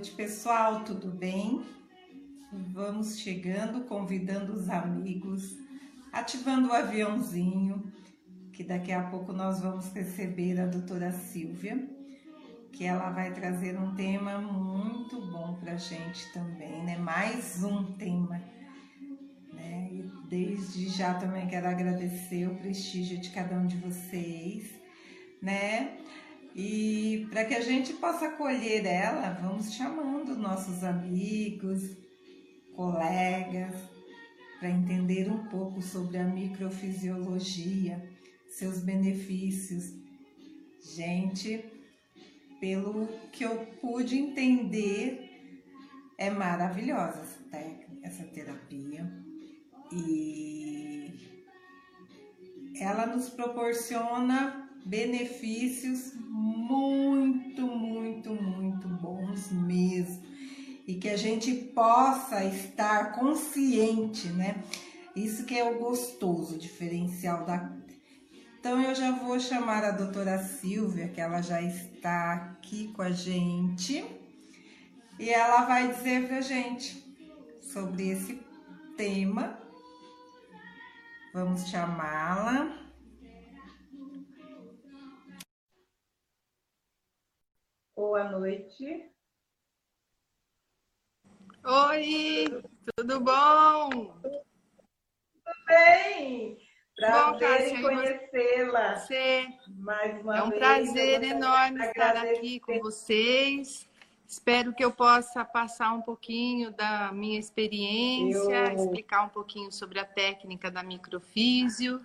Noite, pessoal, tudo bem? Vamos chegando, convidando os amigos, ativando o aviãozinho, que daqui a pouco nós vamos receber a doutora Silvia, que ela vai trazer um tema muito bom para a gente também, né? Mais um tema. Né? E desde já também quero agradecer o prestígio de cada um de vocês, né? E para que a gente possa acolher ela, vamos chamando nossos amigos, colegas, para entender um pouco sobre a microfisiologia, seus benefícios. Gente, pelo que eu pude entender, é maravilhosa essa técnica, essa terapia. E ela nos proporciona benefícios muito, muito, muito bons mesmo. E que a gente possa estar consciente, né? Isso que é o gostoso, diferencial da. Então eu já vou chamar a doutora Silvia, que ela já está aqui com a gente, e ela vai dizer pra gente sobre esse tema. Vamos chamá-la. Boa noite. Oi, tudo bom? Tudo bem? Prazer em conhecê-la. Você. Mais uma é um vez, prazer enorme estar aqui com vocês. Espero que eu possa passar um pouquinho da minha experiência, eu... explicar um pouquinho sobre a técnica da microfísio,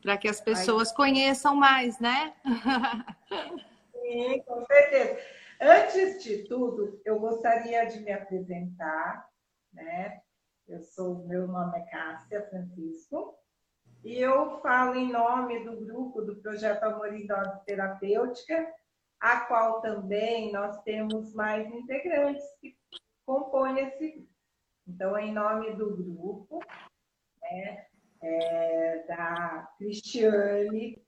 para que as pessoas Ai. conheçam mais, né? Sim, com certeza. Antes de tudo, eu gostaria de me apresentar, né? Eu sou, meu nome é Cássia Francisco, e eu falo em nome do grupo do Projeto Amor e Dose Terapêutica, a qual também nós temos mais integrantes que compõem esse grupo. Então, em nome do grupo, né, é, da Cristiane,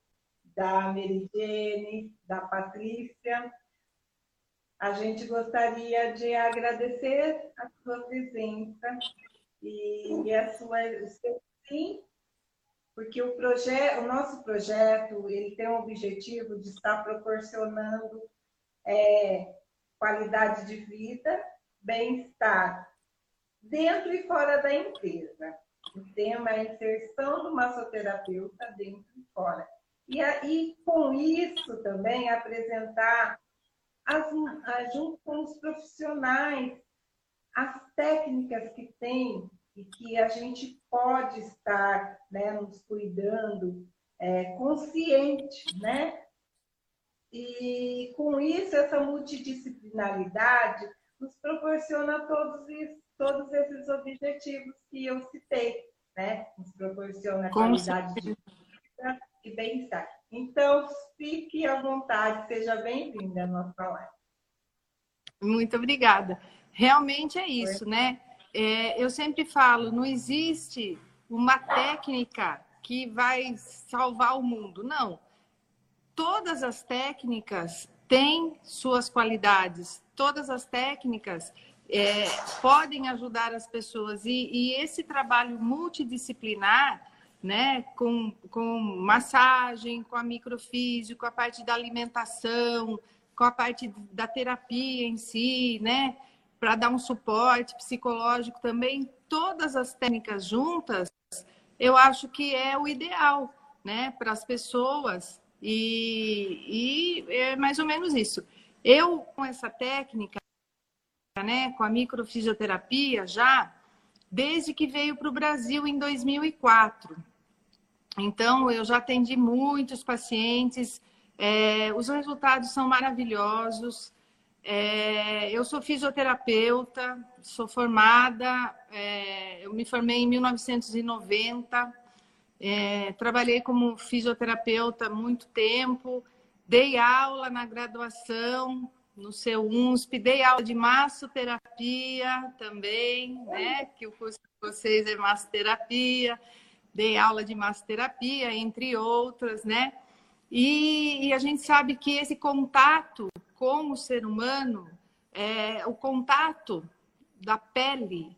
da Meridiane, da Patrícia. A gente gostaria de agradecer a sua presença e a sua, sim, porque o, projeto, o nosso projeto ele tem o objetivo de estar proporcionando é, qualidade de vida, bem-estar, dentro e fora da empresa. O tema é a inserção do massoterapeuta dentro e fora. E, e com isso também apresentar, as, junto com os profissionais, as técnicas que tem e que a gente pode estar né, nos cuidando é, consciente, né? E com isso, essa multidisciplinaridade nos proporciona todos, isso, todos esses objetivos que eu citei, né? Nos proporciona qualidade de vida, e bem-estar. Então, fique à vontade, seja bem-vinda à nossa live. Muito obrigada. Realmente é isso, Foi. né? É, eu sempre falo, não existe uma técnica que vai salvar o mundo. Não. Todas as técnicas têm suas qualidades, todas as técnicas é, podem ajudar as pessoas. E, e esse trabalho multidisciplinar né? Com, com massagem, com a microfísico, com a parte da alimentação, com a parte da terapia em si, né? Para dar um suporte psicológico também, todas as técnicas juntas, eu acho que é o ideal, né? Para as pessoas. E, e é mais ou menos isso. Eu, com essa técnica, né, com a microfisioterapia já, desde que veio para o Brasil em 2004. Então, eu já atendi muitos pacientes, é, os resultados são maravilhosos. É, eu sou fisioterapeuta, sou formada, é, eu me formei em 1990, é, trabalhei como fisioterapeuta muito tempo, dei aula na graduação, no seu UNSP, dei aula de massoterapia também, né? Que o curso de vocês é massoterapia, dei aula de massoterapia, entre outras, né? E, e, a gente sabe que esse contato com o ser humano é, o contato da pele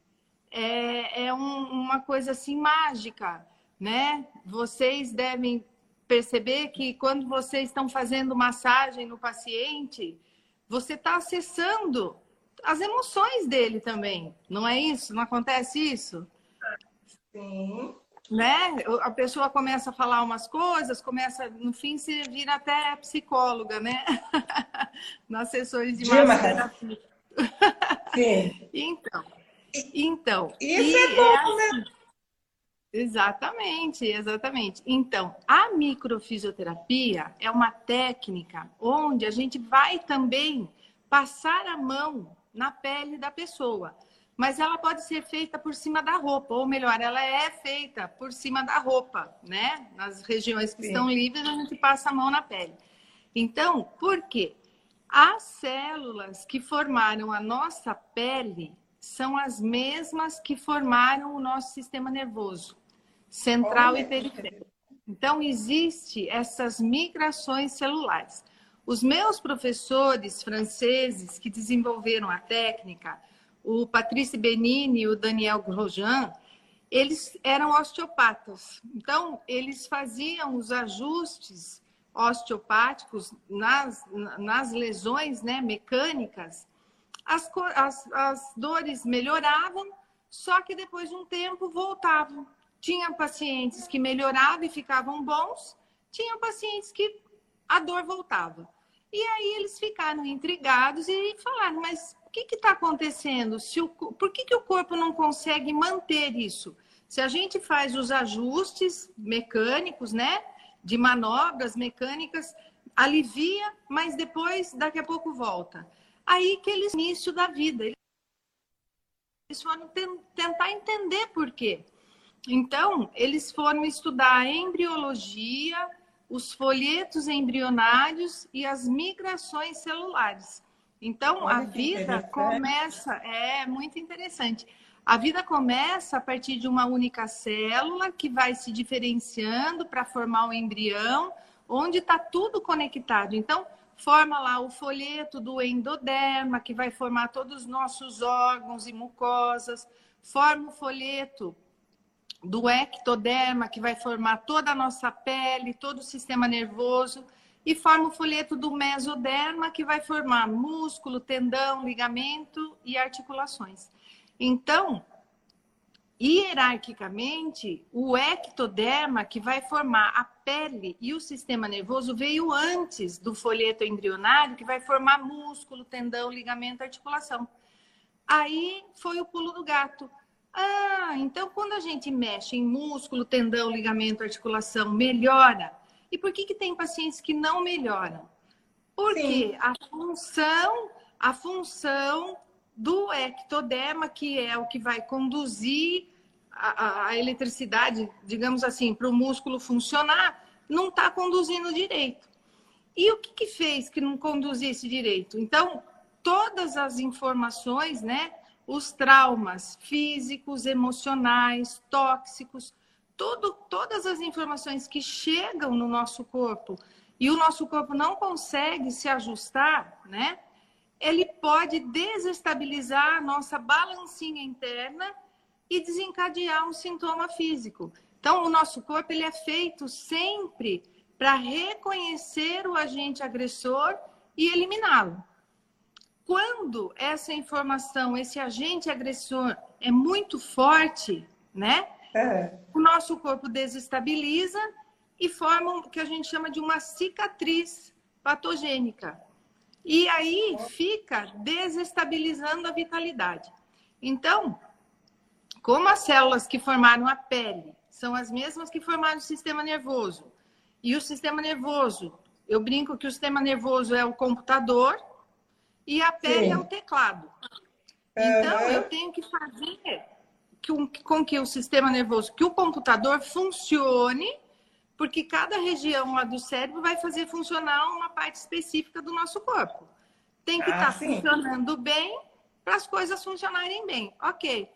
é, é um, uma coisa assim mágica, né? Vocês devem perceber que quando vocês estão fazendo massagem no paciente, você está acessando as emoções dele também, não é isso? Não acontece isso? Sim. Né? A pessoa começa a falar umas coisas, começa, no fim, se vira até psicóloga, né? Nas sessões de massoterapia. Sim. então, então. Isso é bom, é né? assim, né? Exatamente, exatamente. Então, a microfisioterapia é uma técnica onde a gente vai também passar a mão na pele da pessoa. Mas ela pode ser feita por cima da roupa, ou melhor, ela é feita por cima da roupa, né? Nas regiões que Sim. estão livres, a gente passa a mão na pele. Então, por quê? As células que formaram a nossa pele são as mesmas que formaram o nosso sistema nervoso central Olha, e periférico. Então, existe essas migrações celulares. Os meus professores franceses que desenvolveram a técnica, o Patrice Benini e o Daniel Grosjean, eles eram osteopatas. Então, eles faziam os ajustes osteopáticos nas, nas lesões né, mecânicas. As, as, as dores melhoravam, só que depois de um tempo voltavam. Tinha pacientes que melhoravam e ficavam bons, tinha pacientes que a dor voltava. E aí eles ficaram intrigados e falaram: mas o que está acontecendo? Se o, por que, que o corpo não consegue manter isso? Se a gente faz os ajustes mecânicos, né? De manobras mecânicas, alivia, mas depois, daqui a pouco, volta. Aí que eles, início da vida, eles foram tentar entender por quê. Então, eles foram estudar embriologia, os folhetos embrionários e as migrações celulares. Então, Olha a vida começa, é muito interessante. A vida começa a partir de uma única célula que vai se diferenciando para formar o um embrião, onde está tudo conectado. Então, forma lá o folheto do endoderma, que vai formar todos os nossos órgãos e mucosas, forma o folheto do ectoderma, que vai formar toda a nossa pele, todo o sistema nervoso, e forma o folheto do mesoderma, que vai formar músculo, tendão, ligamento e articulações. Então, hierarquicamente, o ectoderma, que vai formar a pele e o sistema nervoso, veio antes do folheto embrionário, que vai formar músculo, tendão, ligamento, articulação. Aí foi o pulo do gato. Ah, então quando a gente mexe em músculo, tendão, ligamento, articulação, melhora. E por que, que tem pacientes que não melhoram? Porque Sim. a função, a função do ectoderma, que é o que vai conduzir a, a eletricidade, digamos assim, para o músculo funcionar, não está conduzindo direito. E o que, que fez que não conduzisse direito? Então, todas as informações, né? os traumas físicos, emocionais, tóxicos, tudo, todas as informações que chegam no nosso corpo e o nosso corpo não consegue se ajustar, né? Ele pode desestabilizar a nossa balancinha interna e desencadear um sintoma físico. Então, o nosso corpo ele é feito sempre para reconhecer o agente agressor e eliminá-lo. Quando essa informação, esse agente agressor é muito forte, né? É. O nosso corpo desestabiliza e forma o que a gente chama de uma cicatriz patogênica. E aí fica desestabilizando a vitalidade. Então, como as células que formaram a pele são as mesmas que formaram o sistema nervoso, e o sistema nervoso, eu brinco que o sistema nervoso é o computador, e a pele Sim. é o teclado. Então, uhum. eu tenho que fazer com que o sistema nervoso, que o computador funcione, porque cada região lá do cérebro vai fazer funcionar uma parte específica do nosso corpo. Tem que estar ah, tá funcionando bem para as coisas funcionarem bem. Ok.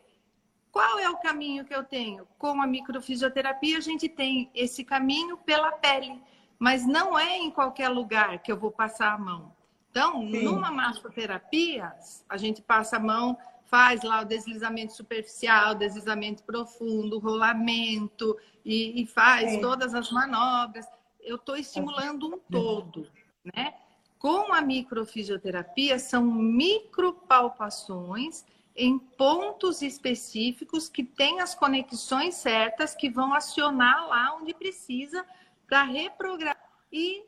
Qual é o caminho que eu tenho? Com a microfisioterapia, a gente tem esse caminho pela pele, mas não é em qualquer lugar que eu vou passar a mão Então, Sim. numa massoterapia, a gente passa a mão, faz lá o deslizamento superficial, deslizamento profundo, rolamento e, e faz Sim. todas as manobras. Eu estou estimulando um todo, né? Com a microfisioterapia, são micropalpações em pontos específicos que têm as conexões certas que vão acionar lá onde precisa para reprogramar e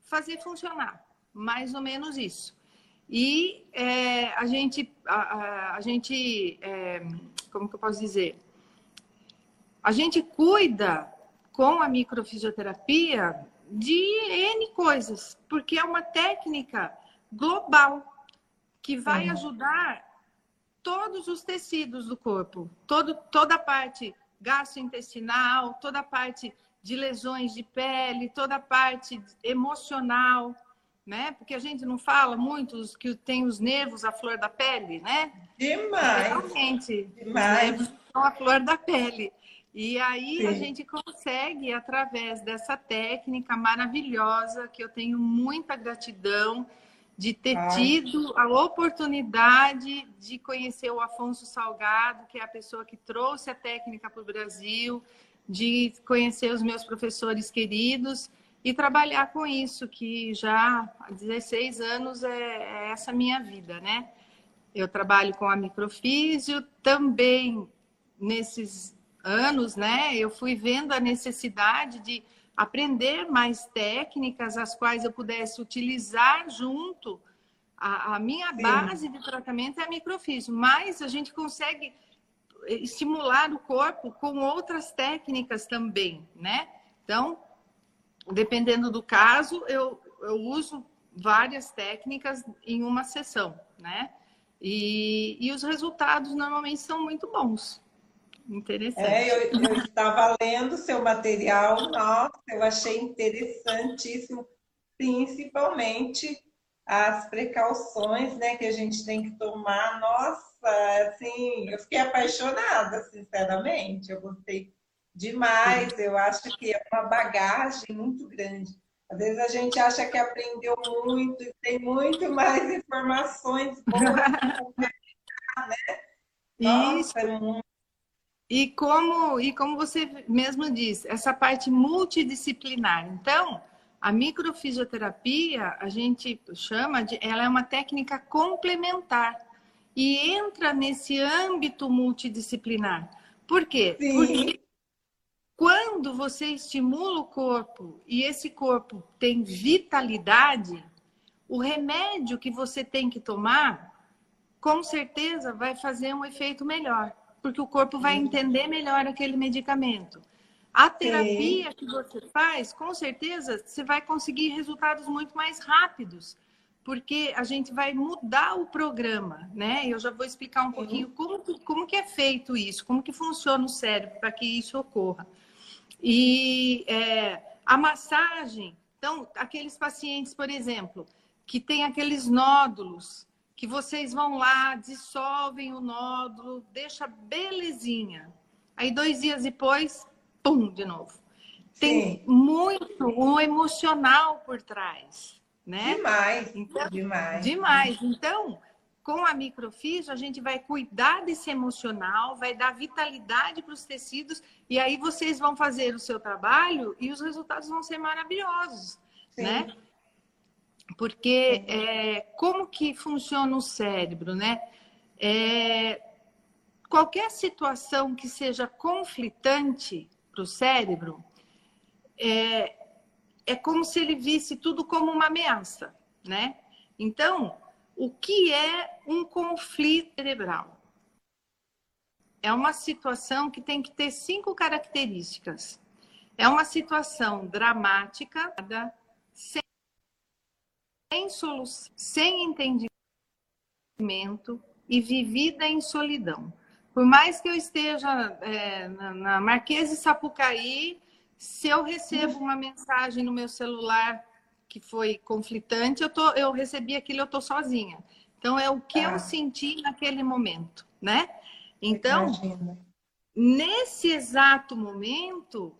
fazer funcionar. Mais ou menos isso. E é, a gente, a, a, a gente é, como que eu posso dizer? A gente cuida com a microfisioterapia de N coisas, porque é uma técnica global que vai ajudar todos os tecidos do corpo, todo, toda a parte gastrointestinal, toda a parte de lesões de pele, toda a parte emocional, né? Porque a gente não fala muito que tem os nervos à flor da pele, né? Demais. Realmente, Demais. os nervos são a flor da pele. E aí Sim. a gente consegue, através dessa técnica maravilhosa, que eu tenho muita gratidão, de ter ah. tido a oportunidade de conhecer o Afonso Salgado, que é a pessoa que trouxe a técnica para o Brasil, de conhecer os meus professores queridos e trabalhar com isso, que já há 16 anos é, é essa minha vida, né? Eu trabalho com a microfísio, também nesses anos, né? Eu fui vendo a necessidade de aprender mais técnicas as quais eu pudesse utilizar junto. A, a minha Sim. base de tratamento é a microfísio, mas a gente consegue estimular o corpo com outras técnicas também, né? Então, dependendo do caso, eu, eu uso várias técnicas em uma sessão, né? E, e os resultados normalmente são muito bons. Interessante. É, eu, eu estava lendo seu material, nossa, eu achei interessantíssimo, principalmente as precauções né, que a gente tem que tomar. Nossa, assim, eu fiquei apaixonada, sinceramente. Eu gostei demais. Eu acho que é uma bagagem muito grande. Às vezes a gente acha que aprendeu muito e tem muito mais informações boas né? Nossa, Isso. é muito e como, e como você mesmo disse, essa parte multidisciplinar. Então, a microfisioterapia, a gente chama de, ela é uma técnica complementar e entra nesse âmbito multidisciplinar. Por quê? Sim. Porque quando você estimula o corpo e esse corpo tem vitalidade, o remédio que você tem que tomar, com certeza vai fazer um efeito melhor porque o corpo vai entender melhor aquele medicamento. A terapia que você faz, com certeza, você vai conseguir resultados muito mais rápidos, porque a gente vai mudar o programa, né? Eu já vou explicar um pouquinho como, como que é feito isso, como que funciona o cérebro para que isso ocorra. E é, a massagem, então, aqueles pacientes, por exemplo, que têm aqueles nódulos, que vocês vão lá, dissolvem o nódulo, deixa belezinha. Aí dois dias depois, pum, de novo. Tem Sim. muito um emocional por trás, né? Demais, então, demais. Demais. Então, com a microfísio, a gente vai cuidar desse emocional, vai dar vitalidade para os tecidos, e aí vocês vão fazer o seu trabalho e os resultados vão ser maravilhosos, Sim. né? Porque é, como que funciona o cérebro, né? É, qualquer situação que seja conflitante para o cérebro, é, é como se ele visse tudo como uma ameaça, né? Então, o que é um conflito cerebral? É uma situação que tem que ter cinco características. É uma situação dramática, sem sem solução, sem entendimento e vivida em solidão. Por mais que eu esteja é, na, na Marquês de Sapucaí, se eu recebo uma mensagem no meu celular que foi conflitante, eu, tô, eu recebi aquilo, eu estou sozinha. Então, é o que eu ah. senti naquele momento, né? Então, Imagina. nesse exato momento,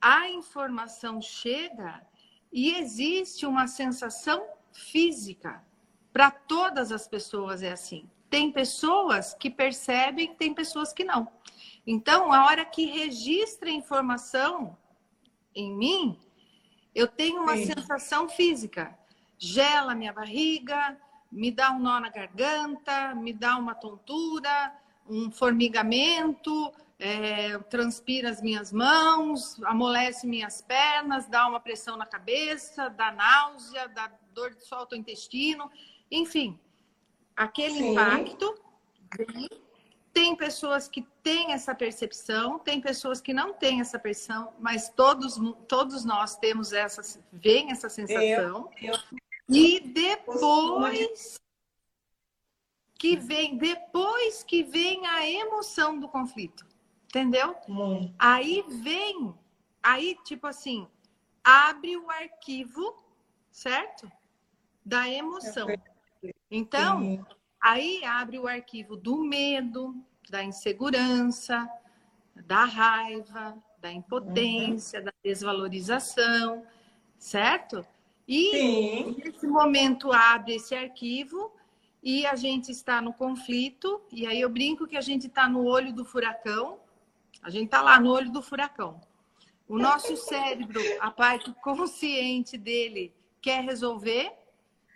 a informação chega e existe uma sensação física. Para todas as pessoas é assim. Tem pessoas que percebem, tem pessoas que não. Então, a hora que registra informação em mim, eu tenho uma Sim. sensação física. Gela minha barriga, me dá um nó na garganta, me dá uma tontura, um formigamento, é, transpira as minhas mãos, amolece minhas pernas, dá uma pressão na cabeça, dá náusea, dá dor de solta o intestino, enfim, aquele Sim. impacto. Tem pessoas que têm essa percepção, tem pessoas que não têm essa percepção, mas todos, todos nós temos essa, vem essa sensação. Eu, eu, e depois que vem, depois que vem a emoção do conflito. Entendeu? Hum. Aí vem, aí, tipo assim, abre o arquivo, certo? Da emoção. Então, aí abre o arquivo do medo, da insegurança, da raiva, da impotência, uhum. da desvalorização, certo? E Sim. nesse momento abre esse arquivo e a gente está no conflito, e aí eu brinco que a gente está no olho do furacão, a gente está lá no olho do furacão. O nosso cérebro, a parte consciente dele, quer resolver,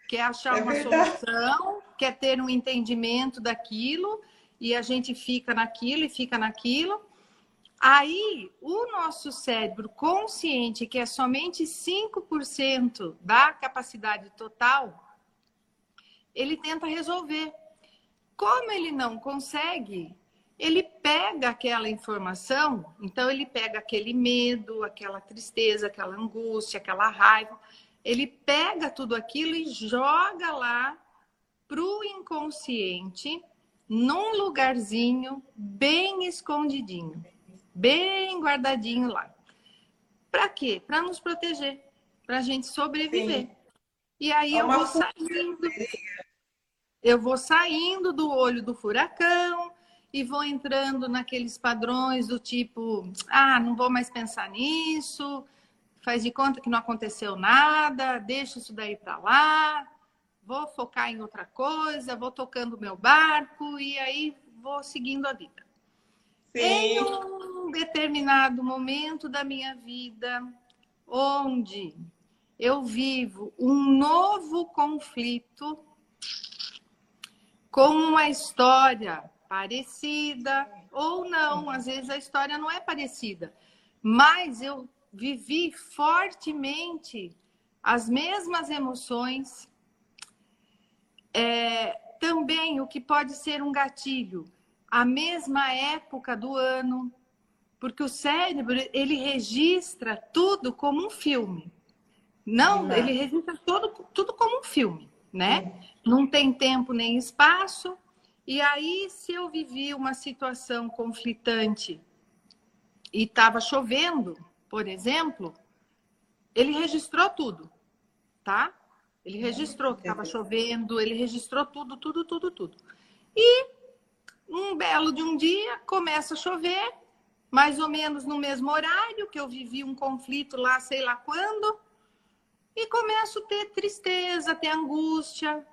quer achar é uma verdade. solução, quer ter um entendimento daquilo, e a gente fica naquilo e fica naquilo. Aí, o nosso cérebro consciente, que é somente 5% da capacidade total, ele tenta resolver. Como ele não consegue, ele pega aquela informação, então ele pega aquele medo, aquela tristeza, aquela angústia, aquela raiva, ele pega tudo aquilo e joga lá pro inconsciente, num lugarzinho bem escondidinho, bem guardadinho lá. Para quê? Para nos proteger, para a gente sobreviver. Sim. E aí é eu vou saindo, eu vou saindo do olho do furacão, e vou entrando naqueles padrões do tipo, ah, não vou mais pensar nisso, faz de conta que não aconteceu nada, deixa isso daí para lá, vou focar em outra coisa, vou tocando meu barco e aí vou seguindo a vida. Sim. Em um determinado momento da minha vida, onde eu vivo um novo conflito com uma história parecida ou não, às vezes a história não é parecida, mas eu vivi fortemente as mesmas emoções. É, também o que pode ser um gatilho, a mesma época do ano, porque o cérebro ele registra tudo como um filme. Não, ele registra tudo, tudo como um filme, né? Uhum. Não tem tempo nem espaço, e aí, se eu vivi uma situação conflitante e estava chovendo, por exemplo, ele registrou tudo, tá? Ele registrou que estava chovendo, ele registrou tudo, tudo, tudo, tudo. E um belo de um dia começa a chover, mais ou menos no mesmo horário que eu vivi um conflito lá, sei lá quando, e começo a ter tristeza, ter angústia,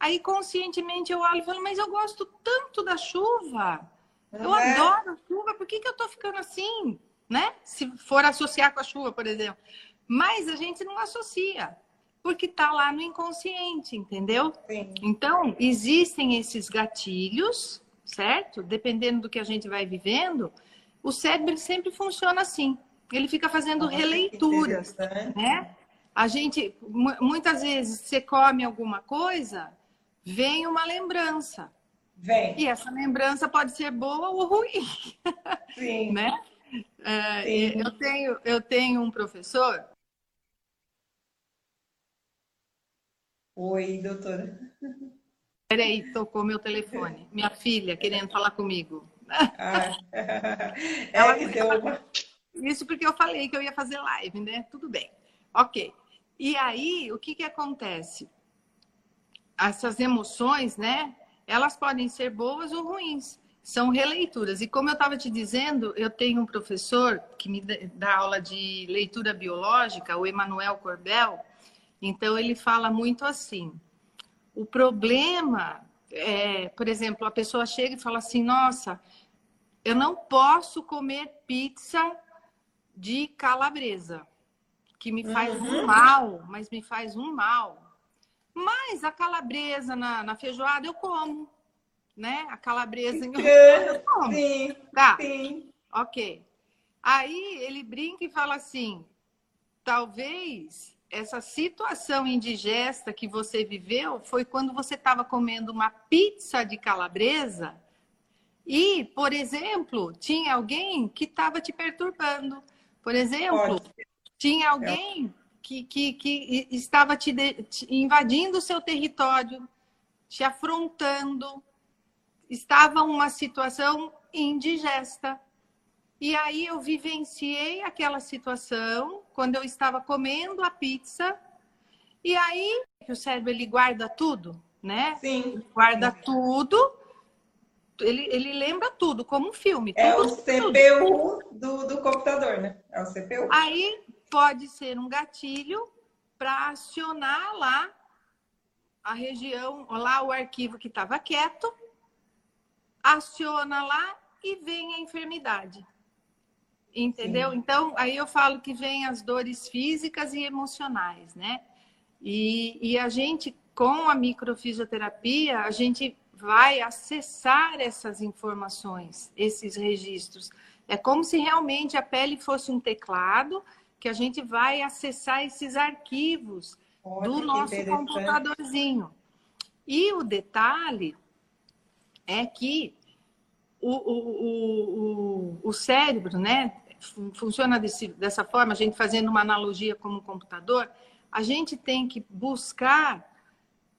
Aí conscientemente eu olho e falo, mas eu gosto tanto da chuva. Eu é. adoro a chuva, por que, que eu tô ficando assim? Né? Se for associar com a chuva, por exemplo. Mas a gente não associa, porque tá lá no inconsciente, entendeu? Sim. Então, existem esses gatilhos, certo? Dependendo do que a gente vai vivendo, o cérebro sempre funciona assim. Ele fica fazendo Nossa, releituras, né? A gente, muitas vezes, você come alguma coisa, vem uma lembrança. Vem. E essa lembrança pode ser boa ou ruim. Sim. né? É, Sim. Eu, tenho, eu tenho um professor. Oi, doutora. Peraí, tocou meu telefone. Minha filha querendo falar comigo. Ah, Ela, é, ela, Isso porque eu falei que eu ia fazer live, né? Tudo bem. Ok. E aí, o que, que acontece? essas emoções, né? Elas podem ser boas ou ruins. São releituras. E como eu estava te dizendo, eu tenho um professor que me dá aula de leitura biológica, o Emanuel Corbel, Então ele fala muito assim. O problema é, por exemplo, a pessoa chega e fala assim: "Nossa, eu não posso comer pizza de calabresa, que me faz uhum. um mal, mas me faz um mal. Mas a calabresa na, na feijoada eu como, né? A calabresa em eu como. Sim, tá. sim. Ok. Aí ele brinca e fala assim: talvez essa situação indigesta que você viveu foi quando você estava comendo uma pizza de calabresa e, por exemplo, tinha alguém que estava te perturbando. Por exemplo, Pode. tinha alguém que, que, que estava te, de, te invadindo o seu território, te afrontando, estava uma situação indigesta. E aí eu vivenciei aquela situação quando eu estava comendo a pizza. E aí o cérebro ele guarda tudo, né? Sim. Guarda Sim. tudo. Ele, ele lembra tudo, como um filme. É o CPU do, do computador, né? É o CPU. Aí pode ser um gatilho para acionar lá a região, lá o arquivo que estava quieto, aciona lá e vem a enfermidade. Entendeu? Sim. Então, aí eu falo que vem as dores físicas e emocionais, né? E, e a gente, com a microfisioterapia, a gente vai acessar essas informações, esses registros. É como se realmente a pele fosse um teclado que a gente vai acessar esses arquivos Olha, do nosso computadorzinho. E o detalhe é que o, o, o, o cérebro, né, funciona desse, dessa forma, a gente fazendo uma analogia como um computador, a gente tem que buscar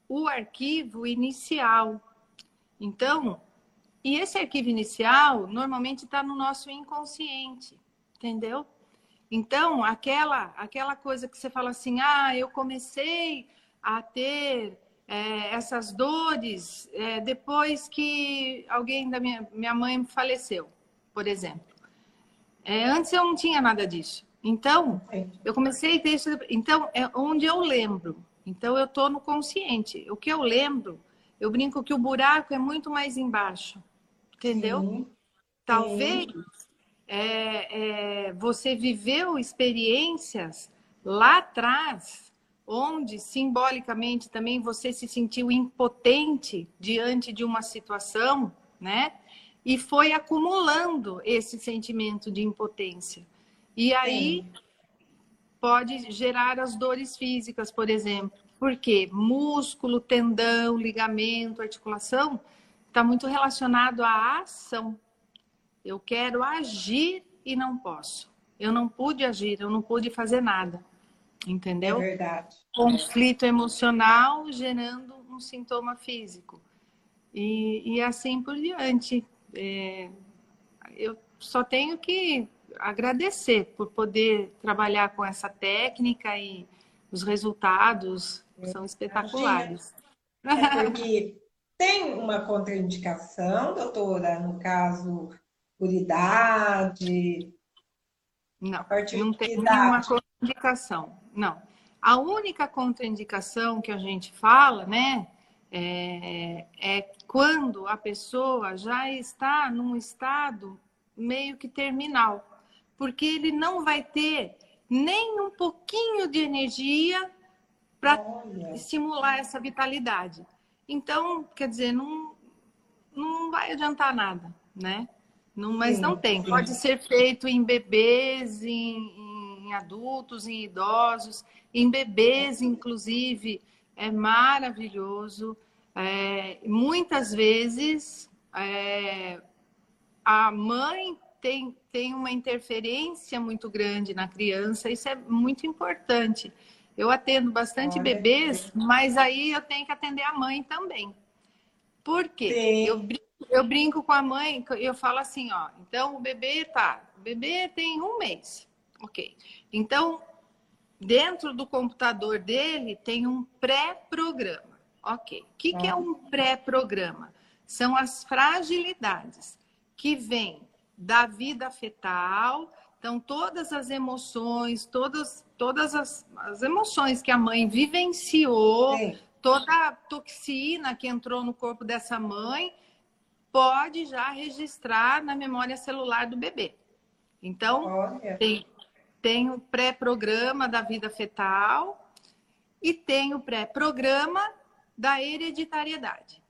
o arquivo inicial. Então, e esse arquivo inicial normalmente está no nosso inconsciente, entendeu? Então, aquela, aquela coisa que você fala assim, ah, eu comecei a ter é, essas dores é, depois que alguém da minha, minha mãe faleceu, por exemplo. É, antes eu não tinha nada disso. Então, eu comecei a ter isso. Então, é onde eu lembro. Então, eu estou no consciente. O que eu lembro, eu brinco que o buraco é muito mais embaixo. Entendeu? Sim. Talvez é, é, você viveu experiências lá atrás onde simbolicamente também você se sentiu impotente diante de uma situação, né? E foi acumulando esse sentimento de impotência. E aí Sim. pode gerar as dores físicas, por exemplo. Porque músculo, tendão, ligamento, articulação está muito relacionado à ação. Eu quero agir e não posso. Eu não pude agir, eu não pude fazer nada entendeu? É verdade. Conflito emocional gerando um sintoma físico. E, e assim por diante. É, eu só tenho que agradecer por poder trabalhar com essa técnica e os resultados são espetaculares. É porque tem uma contraindicação, doutora, no caso, por idade? Não, não tem nenhuma contraindicação. Não. A única contraindicação que a gente fala, né, é, é quando a pessoa já está num estado meio que terminal, porque ele não vai ter nem um pouquinho de energia para estimular essa vitalidade. Então, quer dizer, não, não vai adiantar nada, né? Não, mas sim, não tem. Sim. Pode ser feito em bebês, em, em adultos, em idosos, em bebês, inclusive, é maravilhoso. É, muitas vezes é, a mãe tem, tem uma interferência muito grande na criança, isso é muito importante. Eu atendo bastante Olha, bebês, mas aí eu tenho que atender a mãe também. Por quê? Eu brinco, eu brinco com a mãe, eu falo assim, ó, então o bebê tá, o bebê tem um mês. Ok. Então, dentro do computador dele tem um pré-programa. Ok. O que, que é um pré-programa? São as fragilidades que vêm da vida fetal, Então, todas as emoções, todas, todas as, as emoções que a mãe vivenciou, Sim. toda a toxina que entrou no corpo dessa mãe, pode já registrar na memória celular do bebê. Então, Olha. tem, tem o pré-programa da vida fetal e tem o pré-programa da hereditariedade,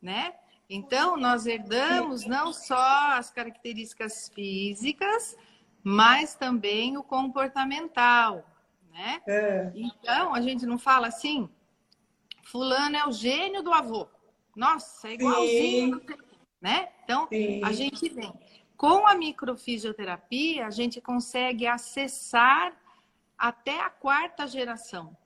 né? Então, nós herdamos não só as características físicas, mas também o comportamental, né? É. Então, a gente não fala assim, fulano é o gênio do avô. Nossa, é igualzinho, Sim. né? Então, Sim. a gente vem. Com a microfisioterapia, a gente consegue acessar até a quarta geração,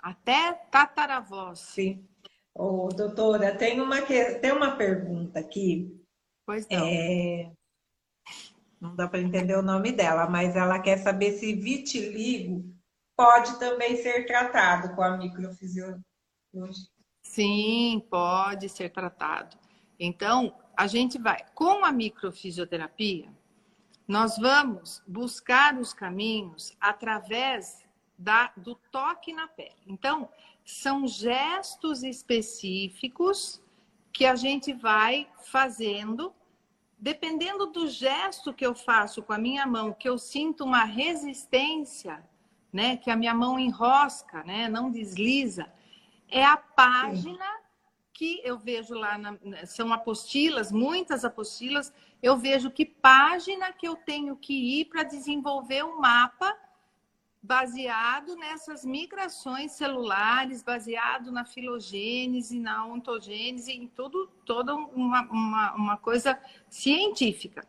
até tataravós. Sim. Ô, doutora, tem uma, tem uma pergunta aqui. Pois não. É não dá para entender o nome dela, mas ela quer saber se vitiligo pode também ser tratado com a microfisiologia. Sim, pode ser tratado. Então, a gente vai, com a microfisioterapia, nós vamos buscar os caminhos através da, do toque na pele. Então, são gestos específicos que a gente vai fazendo dependendo do gesto que eu faço com a minha mão, que eu sinto uma resistência, né, que a minha mão enrosca, né, não desliza, é a página Sim. Que eu vejo lá, na, são apostilas, muitas apostilas, eu vejo que página que eu tenho que ir para desenvolver um mapa baseado nessas migrações celulares, baseado na filogênese, na ontogênese, em tudo, toda uma, uma, uma coisa científica.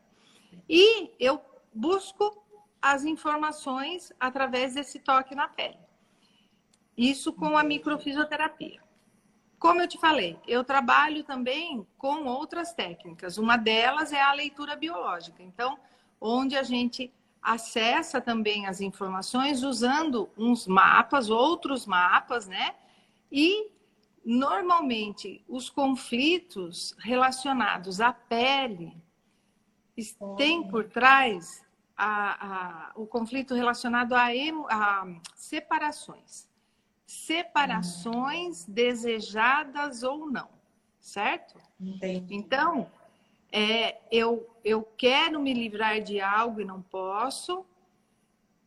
E eu busco as informações através desse toque na pele. Isso com a microfisioterapia. Como eu te falei, eu trabalho também com outras técnicas. Uma delas é a leitura biológica. Então, onde a gente acessa também as informações usando uns mapas, outros mapas, né? E normalmente os conflitos relacionados à pele têm por trás a, a, o conflito relacionado a, a separações. Separações desejadas ou não, certo? Entendi. Então, é, eu, eu quero me livrar de algo e não posso,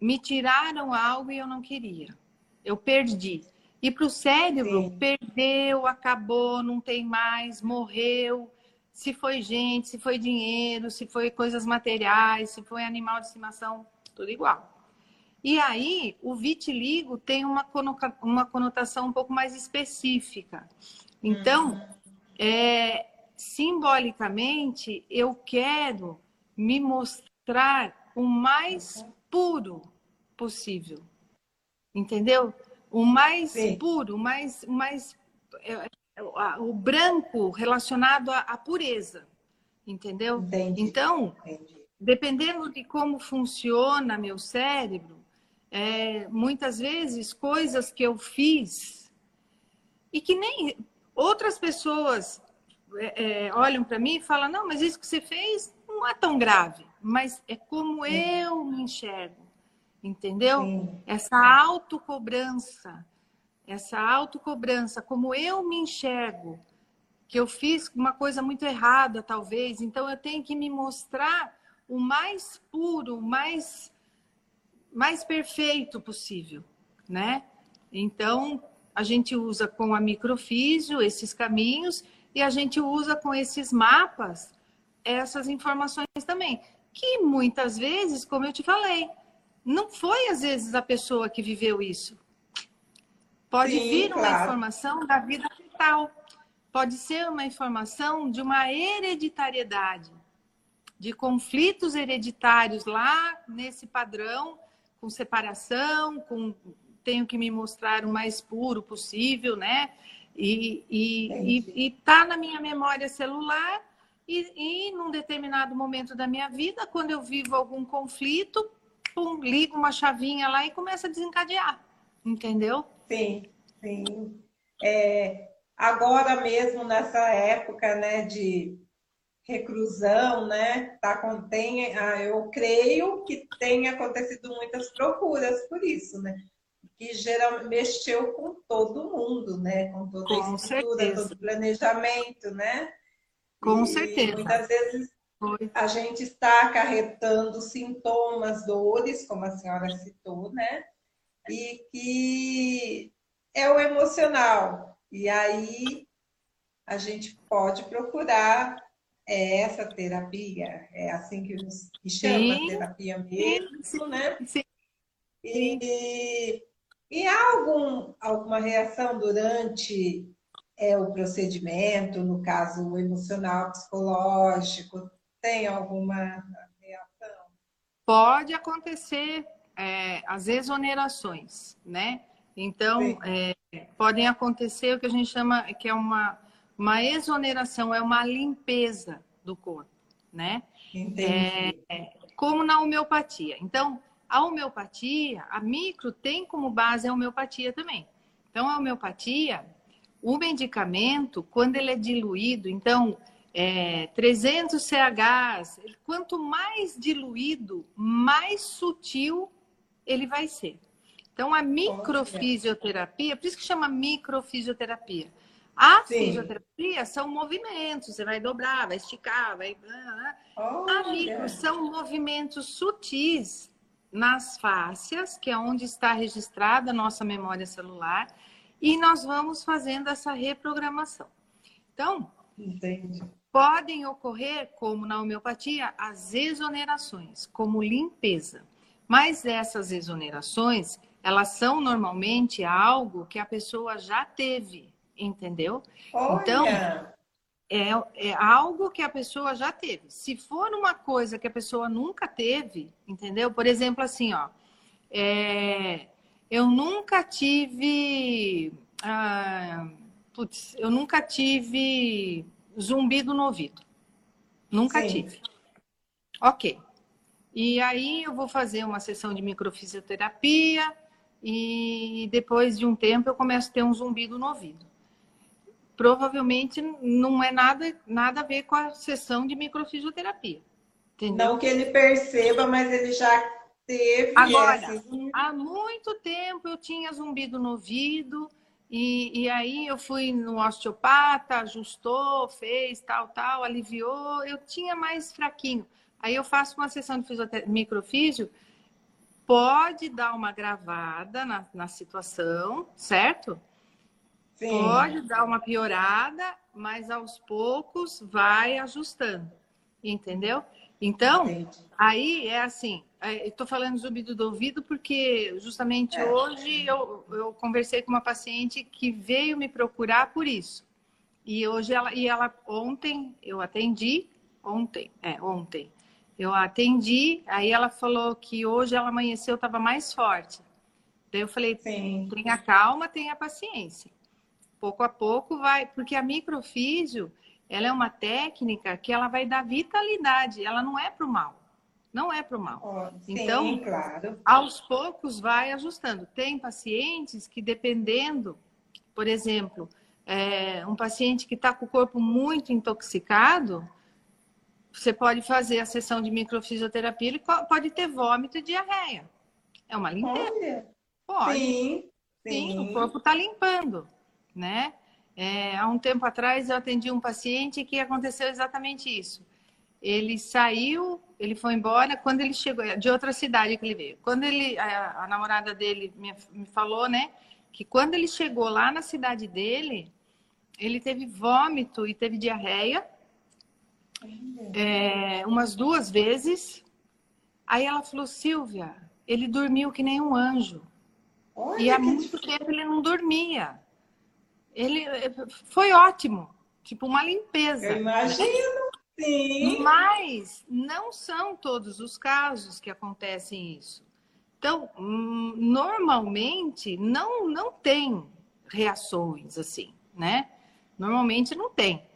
me tiraram algo e eu não queria. Eu perdi. E para o cérebro, Sim. perdeu, acabou, não tem mais, morreu. Se foi gente, se foi dinheiro, se foi coisas materiais, se foi animal de estimação, tudo igual. E aí, o vitiligo tem uma, conotação um pouco mais específica. Então, uhum. é, simbolicamente, eu quero me mostrar o mais puro possível. Entendeu? O mais Sim. puro, o mais, o mais é, é, o branco relacionado à, pureza. Entendeu? Entendi. Então, Entendi. dependendo de como funciona meu cérebro, é, muitas vezes coisas que eu fiz e que nem outras pessoas é, é, olham para mim e falam: não, mas isso que você fez não é tão grave, mas é como eu me enxergo, entendeu? Sim. Essa autocobrança, essa autocobrança, como eu me enxergo, que eu fiz uma coisa muito errada, talvez, então eu tenho que me mostrar o mais puro, o mais, mais perfeito possível, né? Então, a gente usa com a microfísio esses caminhos e a gente usa com esses mapas essas informações também, que muitas vezes, como eu te falei, não foi às vezes a pessoa que viveu isso. Pode Sim, vir uma claro. informação da vida fetal, pode ser uma informação de uma hereditariedade, de conflitos hereditários lá nesse padrão, com separação, com tenho que me mostrar o mais puro possível, né? E, e, e, tá na minha memória celular e, e num determinado momento da minha vida, quando eu vivo algum conflito, pum, ligo uma chavinha lá e começa a desencadear, entendeu? Sim, sim. É, agora mesmo, nessa época né, de reclusão, né? Tá, tem, ah, eu creio que tem acontecido muitas procuras por isso, né? Que geralmente mexeu com todo mundo, né? Com toda com a estrutura, certeza. todo o planejamento, né? Com e certeza. Muitas vezes Foi. a gente está acarretando sintomas, dores, como a senhora citou, né? E que é o emocional. E aí a gente pode procurar é essa terapia, é assim que, que chama Sim. terapia mesmo, Sim. né? Sim. E, e há algum, alguma reação durante é, o procedimento, no caso emocional, psicológico? Tem alguma reação? Pode acontecer é, as exonerações, né? Então, é, podem acontecer o que a gente chama que é uma uma exoneração é uma limpeza do corpo, né? Entendi. É, como na homeopatia. Então, a homeopatia, a micro tem como base a homeopatia também. Então, a homeopatia, o medicamento, quando ele é diluído, então, é, 300 CHs, quanto mais diluído, mais sutil ele vai ser. Então, a microfisioterapia, por isso que chama microfisioterapia, a Sim. fisioterapia são movimentos, você vai dobrar, vai esticar, vai. a micro são movimentos sutis nas fáscias, que é onde está registrada a nossa memória celular, e nós vamos fazendo essa reprogramação. Então, Entendi. podem ocorrer, como na homeopatia, as exonerações, como limpeza. Mas essas exonerações, elas são normalmente algo que a pessoa já teve entendeu? Olha. Então, é, é algo que a pessoa já teve. Se for uma coisa que a pessoa nunca teve, entendeu? Por exemplo, assim, ó, é, eu nunca tive. Ah, putz, eu nunca tive zumbido no ouvido. Nunca Sim. tive. Ok. E aí eu vou fazer uma sessão de microfisioterapia e depois de um tempo eu começo a ter um zumbido no ouvido provavelmente não é nada, nada a ver com a sessão de microfisioterapia. Entendeu? Não que ele perceba, mas ele já teve. Agora, há muito tempo eu tinha zumbido no ouvido, e, e aí eu fui no osteopata, ajustou, fez tal, tal, aliviou, eu tinha mais fraquinho. Aí eu faço uma sessão de microfísio, pode dar uma gravada na, na situação, certo? Sim. Pode dar uma piorada, mas aos poucos vai ajustando, entendeu? Então, Entendi. aí é assim, é, estou falando zumbido do ouvido porque justamente é. hoje eu, eu conversei com uma paciente que veio me procurar por isso. E hoje ela, e ela ontem eu atendi, ontem, é, ontem, eu atendi, aí ela falou que hoje ela amanheceu, estava mais forte. Daí eu falei, Sim. tenha calma, tenha paciência pouco a pouco vai, porque a microfísio, ela é uma técnica que ela vai dar vitalidade, ela não é para o mal. Não é para o mal. Oh, sim, então, claro. aos poucos vai ajustando. Tem pacientes que, dependendo, por exemplo, é, um paciente que está com o corpo muito intoxicado, você pode fazer a sessão de microfisioterapia, ele pode ter vômito e diarreia. É uma limpeza. Olha. Pode. Sim, sim. sim o corpo está limpando né? É, há um tempo atrás eu atendi um paciente que aconteceu exatamente isso. Ele saiu, ele foi embora. Quando ele chegou de outra cidade que ele veio, quando ele a, a namorada dele me, me falou, né, que quando ele chegou lá na cidade dele, ele teve vômito e teve diarreia é, umas duas vezes. Aí ela falou, Silvia, ele dormiu que nem um anjo. Olha, e há muito tempo ele não dormia ele foi ótimo, tipo uma limpeza. Eu imagino, sim. Mas não são todos os casos que acontecem isso. Então, hum, normalmente não não tem reações assim, né? Normalmente não tem.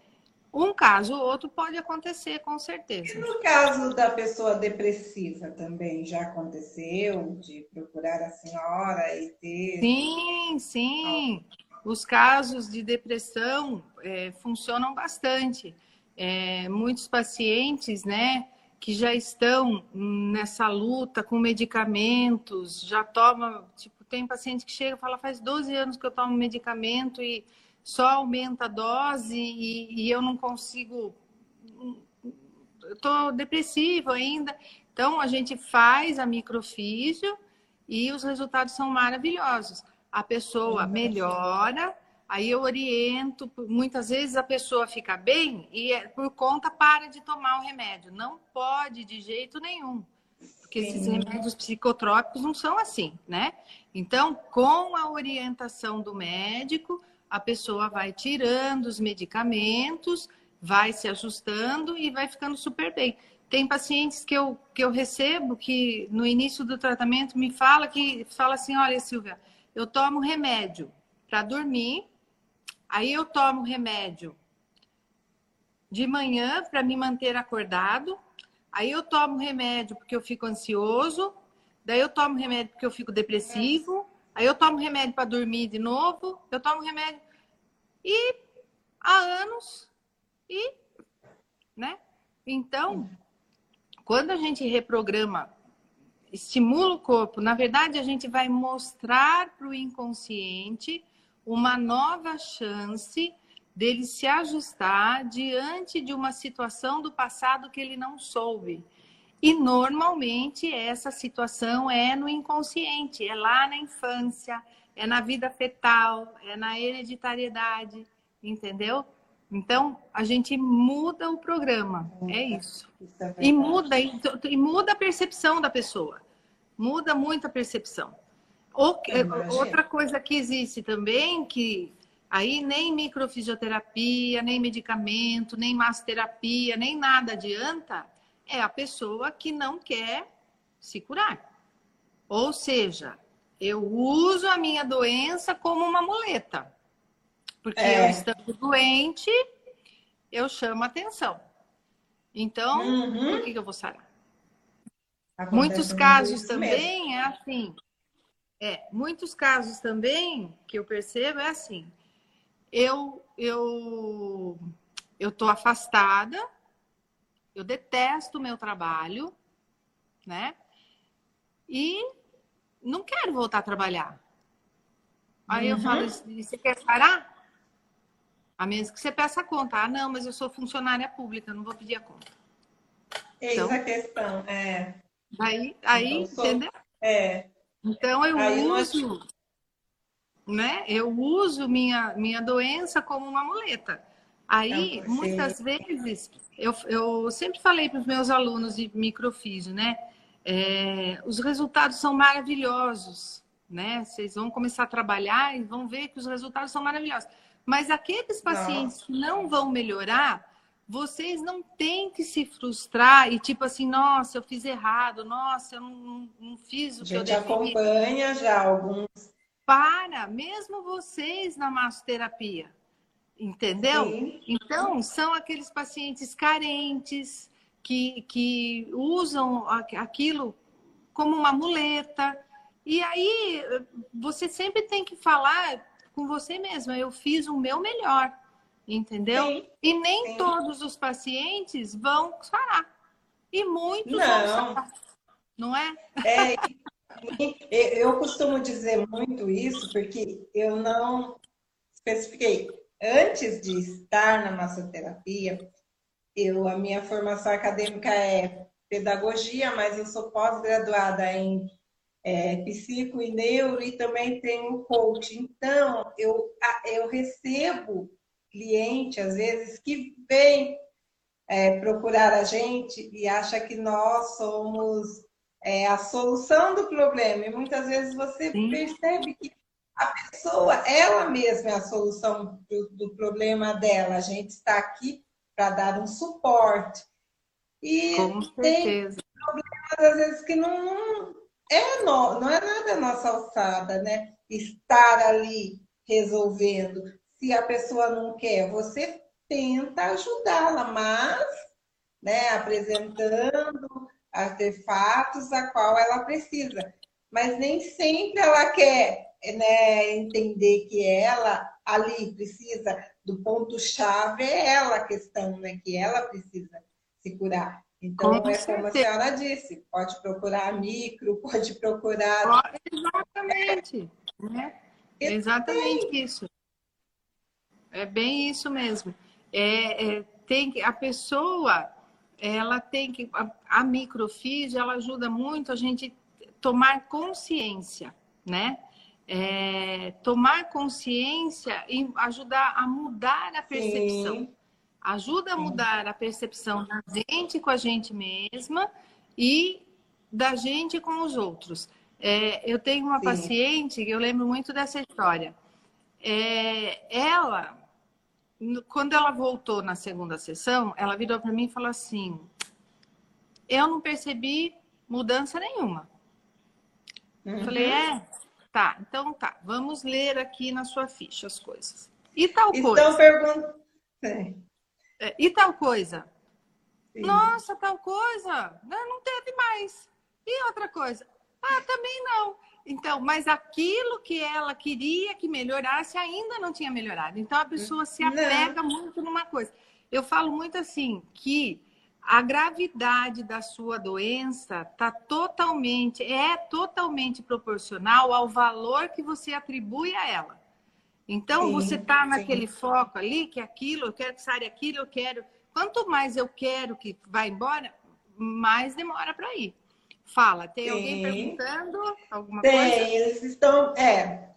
Um caso ou outro pode acontecer, com certeza. E no caso da pessoa depressiva também já aconteceu de procurar a senhora e ter. Sim, sim os casos de depressão é, funcionam bastante. é, muitos pacientes, né, que já estão nessa luta com medicamentos, já toma, tipo, tem paciente que chega e fala, faz 12 anos que eu tomo medicamento e só aumenta a dose e, e eu não consigo, eu tô depressivo ainda. Então, a gente faz a microfísio e os resultados são maravilhosos. A pessoa melhora, Aí eu oriento, muitas vezes a pessoa fica bem e é, por conta para de tomar o remédio. Não pode de jeito nenhum. Porque Sim. esses remédios psicotrópicos não são assim, né? Então, com a orientação do médico, a pessoa vai tirando os medicamentos, vai se ajustando e vai ficando super bem. Tem pacientes que eu, que eu recebo que no início do tratamento me fala que fala assim, olha, Silvia, eu tomo remédio para dormir, Aí eu tomo remédio de manhã para me manter acordado. Aí eu tomo remédio porque eu fico ansioso. Daí eu tomo remédio porque eu fico depressivo. Aí eu tomo remédio para dormir de novo. Eu tomo remédio. E há anos. E, né? Então, quando a gente reprograma, estimula o corpo, na verdade a gente vai mostrar para o inconsciente uma nova chance dele se ajustar diante de uma situação do passado que ele não soube. E normalmente essa situação é no inconsciente, é lá na infância, é na vida fetal, é na hereditariedade, entendeu? Então a gente muda o programa, é isso. isso é e muda e muda a percepção da pessoa, muda muito a percepção. Outra coisa que existe também, que aí nem microfisioterapia, nem medicamento, nem massoterapia, nem nada adianta, é a pessoa que não quer se curar. Ou seja, eu uso a minha doença como uma muleta. Porque é. eu estando doente, eu chamo atenção. Então, uhum. por que, eu vou sarar? Acontece Muitos casos também mesmo. é assim. É, muitos casos também que eu percebo é assim. Eu eu eu tô afastada, eu detesto o meu trabalho, né? E não quero voltar a trabalhar. Aí uhum. eu falo, você quer parar? A menos que você peça a conta. Ah, não, mas eu sou funcionária pública, não vou pedir a conta. Eis então, a questão, é. Aí, aí então, sou... entendeu? É. Então eu Aí uso, nós... né? Eu uso minha, minha doença como uma muleta. Aí, é muitas vezes, eu, eu sempre falei para os meus alunos de microfísio, né? É, os resultados são maravilhosos, né? Vocês vão começar a trabalhar e vão ver que os resultados são maravilhosos. Mas aqueles pacientes Nossa. que não vão melhorar, vocês não têm que se frustrar e tipo assim, nossa, eu fiz errado, nossa, eu não, não fiz o que eu devia. A gente acompanha já alguns. Para, mesmo vocês na massoterapia, entendeu? Sim. Então, são aqueles pacientes carentes que, que usam aquilo como uma muleta. E aí, você sempre tem que falar com você mesma, eu fiz o meu melhor entendeu? Sim, e nem sim. todos os pacientes vão sarar. E muitos não. vão sarar. Não é? é? Eu costumo dizer muito isso porque eu não especifiquei. Antes de estar na massoterapia, eu, a minha formação acadêmica é pedagogia, mas eu sou pós-graduada em é, psico e neuro e também tenho coach. Então, eu, eu recebo cliente, às vezes, que vem é, procurar a gente e acha que nós somos é, a solução do problema. E muitas vezes você Sim. percebe que a pessoa, ela mesma é a solução do, do problema dela. A gente está aqui para dar um suporte. E tem problemas, às vezes, que não, é, no, não é nada nossa alçada, né? Estar ali resolvendo se a pessoa não quer, você tenta ajudá-la, mas né, apresentando artefatos a qual ela precisa. Mas nem sempre ela quer né, entender que ela ali precisa do ponto-chave, é ela a questão, né? Que ela precisa se curar. Então, com é certeza. como a senhora disse, pode procurar micro, pode procurar. Exatamente. Né? Exatamente isso. É bem isso mesmo. É, é, tem que, a pessoa, ela tem que. A, a microfísio, ela ajuda muito a gente tomar consciência, né? É, tomar consciência e ajudar a mudar a percepção. Sim. Ajuda a mudar a percepção da gente com a gente mesma e da gente com os outros. É, eu tenho uma Sim. paciente, eu lembro muito dessa história. É, ela, quando ela voltou na segunda sessão, ela virou para mim e falou assim: Eu não percebi mudança nenhuma. Uhum. Falei, é? Tá, então tá. Vamos ler aqui na sua ficha as coisas. E tal Estão coisa? Perguntando. É, e tal coisa? Sim. Nossa, tal coisa? Não teve mais. E outra coisa? Ah, também não. Então, mas aquilo que ela queria que melhorasse ainda não tinha melhorado. Então a pessoa se apega não. muito numa coisa. Eu falo muito assim que a gravidade da sua doença tá totalmente é totalmente proporcional ao valor que você atribui a ela. Então sim, você tá naquele sim. foco ali que aquilo, eu quero que saia aquilo, eu quero. Quanto mais eu quero que vá embora, mais demora para ir. Fala, tem, tem. alguém perguntando alguma tem, coisa? Tem, eles estão. É,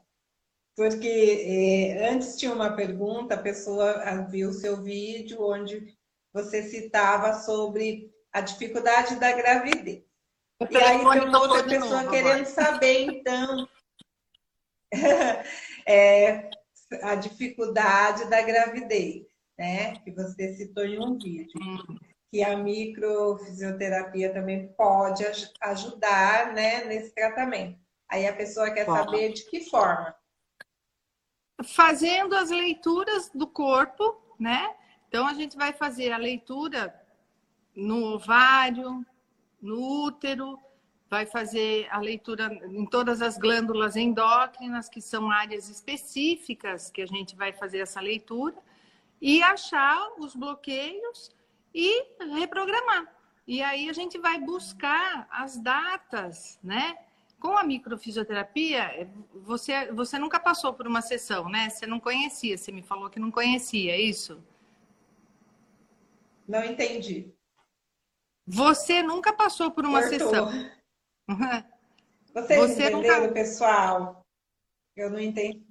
porque é, antes tinha uma pergunta, a pessoa viu o seu vídeo onde você citava sobre a dificuldade da gravidez. E aí tem uma outra pessoa novo, querendo agora. saber, então, é, a dificuldade da gravidez, né? Que você citou em um vídeo. Que a microfisioterapia também pode ajudar né, nesse tratamento. Aí a pessoa quer saber de que forma. Fazendo as leituras do corpo, né? Então a gente vai fazer a leitura no ovário, no útero, vai fazer a leitura em todas as glândulas endócrinas, que são áreas específicas que a gente vai fazer essa leitura, e achar os bloqueios e reprogramar. E aí a gente vai buscar as datas, né? Com a microfisioterapia, você, você nunca passou por uma sessão, né? Você não conhecia, você me falou que não conhecia, é isso? Não entendi. Você nunca passou por uma Cortou. sessão. Vocês você entenderam, nunca... pessoal? Eu não entendi.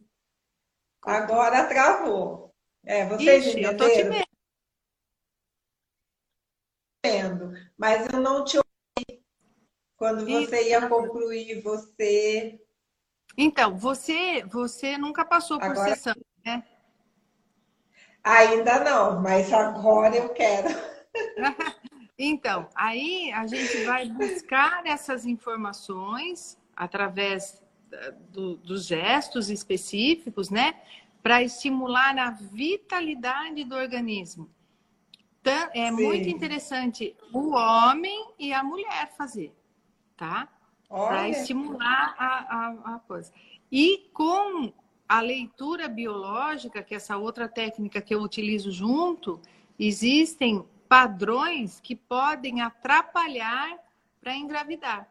Agora travou. É, vocês Ixi, entenderam? Eu tô te vendo vendo, mas eu não te ouvi quando você ia concluir, você. Então, você, você nunca passou por agora... sessão, né? Ainda não, mas agora eu quero. então, aí a gente vai buscar essas informações através do, dos gestos específicos, né? Para estimular a vitalidade do organismo. Então, é Sim. muito interessante o homem e a mulher fazer, tá? Para estimular a, a, a coisa. E com a leitura biológica, que é essa outra técnica que eu utilizo junto, existem padrões que podem atrapalhar para engravidar.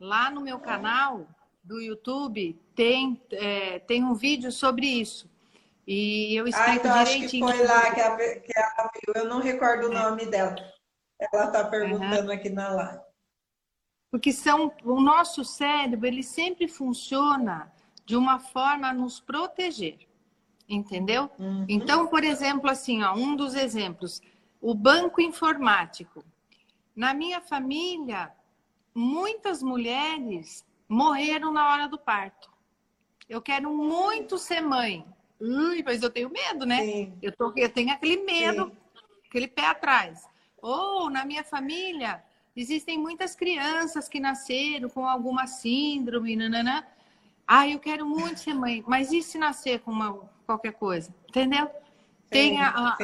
Lá no meu canal do YouTube tem, é, tem um vídeo sobre isso. E eu explico ah, então direitinho. Acho que foi lá que, a, que ela viu. Eu não recordo o é. nome dela. Ela está perguntando uhum. aqui na live. Porque são, o nosso cérebro, ele sempre funciona de uma forma a nos proteger. Entendeu? Uhum. Então, por exemplo, assim, ó, um dos exemplos, o banco informático. Na minha família, muitas mulheres morreram na hora do parto. Eu quero muito ser mãe, Ui, mas eu tenho medo, né? Eu, tô, eu tenho aquele medo, Sim. aquele pé atrás. Ou na minha família, existem muitas crianças que nasceram com alguma síndrome, nananã. Ah, eu quero muito ser mãe, mas e se nascer com uma, qualquer coisa? Entendeu? Tem a, a,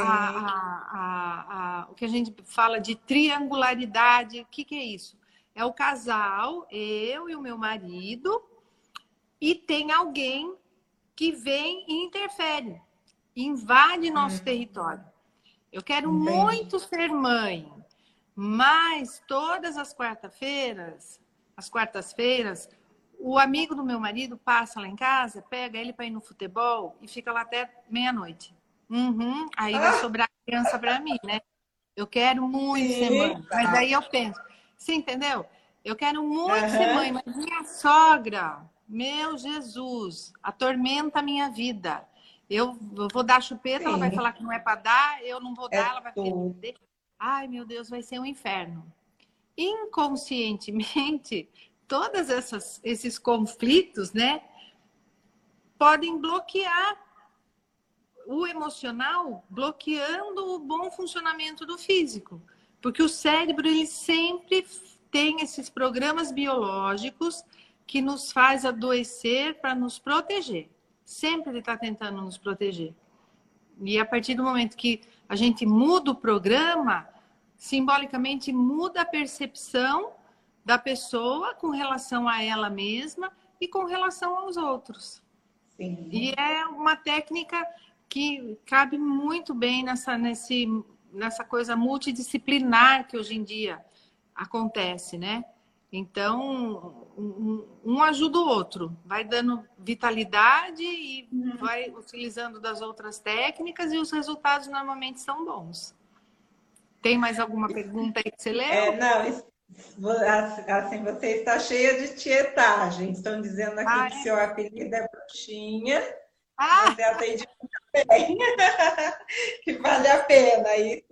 a, o que a gente fala de triangularidade. O que, que é isso? É o casal, eu e o meu marido, e tem alguém que vem e interfere, invade nosso hum. território. Eu quero Entendi. muito ser mãe, mas todas as quartas-feiras, as quartas-feiras, o amigo do meu marido passa lá em casa, pega ele para ir no futebol e fica lá até meia-noite. Uhum, aí vai ah! sobrar criança para mim, né? Eu quero muito Sim, ser mãe. Tá. Mas aí eu penso, você entendeu? Eu quero muito uhum. ser mãe, mas minha sogra, meu Jesus, atormenta a minha vida. Eu, eu vou dar chupeta, Sim. ela vai falar que não é para dar, eu não vou é dar, ela vai perder. Ai, meu Deus, vai ser um inferno. Inconscientemente, todos esses conflitos, né, podem bloquear o emocional, bloqueando o bom funcionamento do físico. Porque o cérebro, ele sempre tem esses programas biológicos que nos faz adoecer para nos proteger. Sempre ele está tentando nos proteger. E a partir do momento que a gente muda o programa, simbolicamente muda a percepção da pessoa com relação a ela mesma e com relação aos outros. Sim. E é uma técnica que cabe muito bem nessa, nesse, nessa coisa multidisciplinar que hoje em dia acontece, né? Então, um, um, ajuda o outro, vai dando vitalidade e uhum. vai utilizando das outras técnicas e os resultados normalmente são bons. Tem mais alguma pergunta aí que você leu? É, não, assim, você está cheia de tietagem. Estão dizendo aqui ah, que é? seu apelido é Bruxinha. Ah. Você atende muito bem. que vale a pena. Isso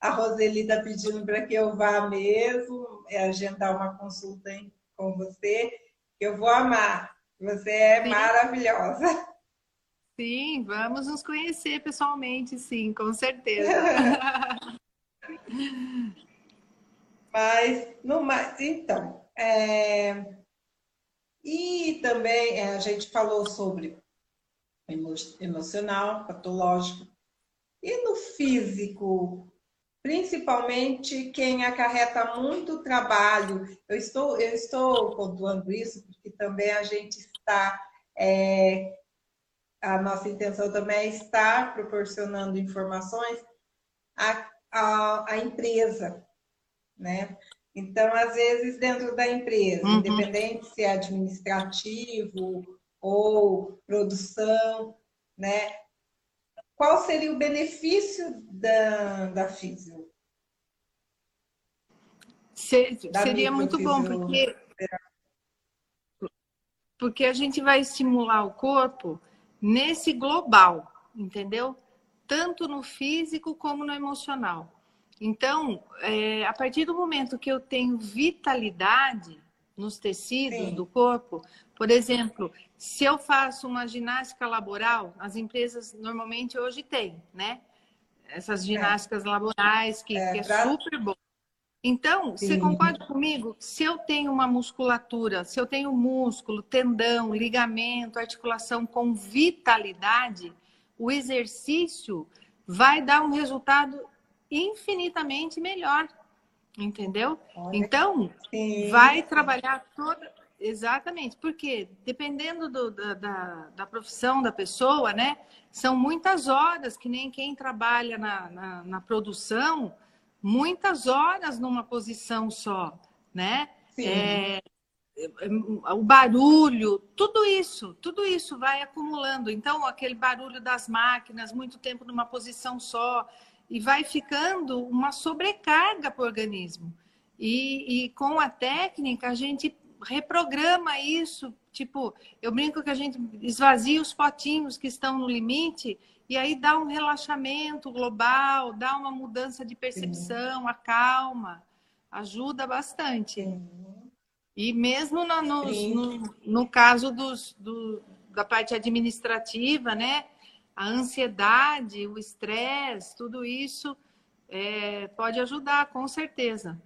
a Roseli está pedindo para que eu vá mesmo, é agendar uma consulta com você. Eu vou amar. Você é sim. maravilhosa. Sim, vamos nos conhecer pessoalmente, sim, com certeza. Mas, no mais, então, é... e também é, a gente falou sobre emocional, patológico, e no físico, principalmente quem acarreta muito trabalho. Eu estou, eu estou pontuando isso porque também a gente está, é, a nossa intenção também é estar proporcionando informações à, à, à empresa, né? Então, às vezes, dentro da empresa, uhum. independente se é administrativo ou produção, né? qual seria o benefício da, da físio? da seria muito bom, porque, porque a gente vai estimular o corpo nesse global, entendeu? Tanto no físico como no emocional. Então, é, a partir do momento que eu tenho vitalidade nos tecidos Sim. do corpo, por exemplo, se eu faço uma ginástica laboral, as empresas normalmente hoje têm, né? Essas é. ginásticas é. laborais, que é, que é pra... super bom. Então, Sim. você concorda comigo? Se eu tenho uma musculatura, se eu tenho músculo, tendão, ligamento, articulação com vitalidade, o exercício vai dar um resultado infinitamente melhor. Entendeu? Olha, então, sim. vai trabalhar toda. Exatamente, porque dependendo do, da, da, da, profissão da pessoa, né? São muitas horas, que nem quem trabalha na, na, na produção, muitas horas numa posição só, né? É, o barulho, tudo isso, tudo isso vai acumulando. Então, aquele barulho das máquinas, muito tempo numa posição só, e vai ficando uma sobrecarga para o organismo. E, e com a técnica, a gente reprograma isso. Tipo, eu brinco que a gente esvazia os potinhos que estão no limite e aí dá um relaxamento global, dá uma mudança de percepção, Sim. acalma, ajuda bastante. Sim. E mesmo no, no, no, no caso dos, do, da parte administrativa, né? A ansiedade, o estresse, tudo isso é, pode ajudar, com certeza.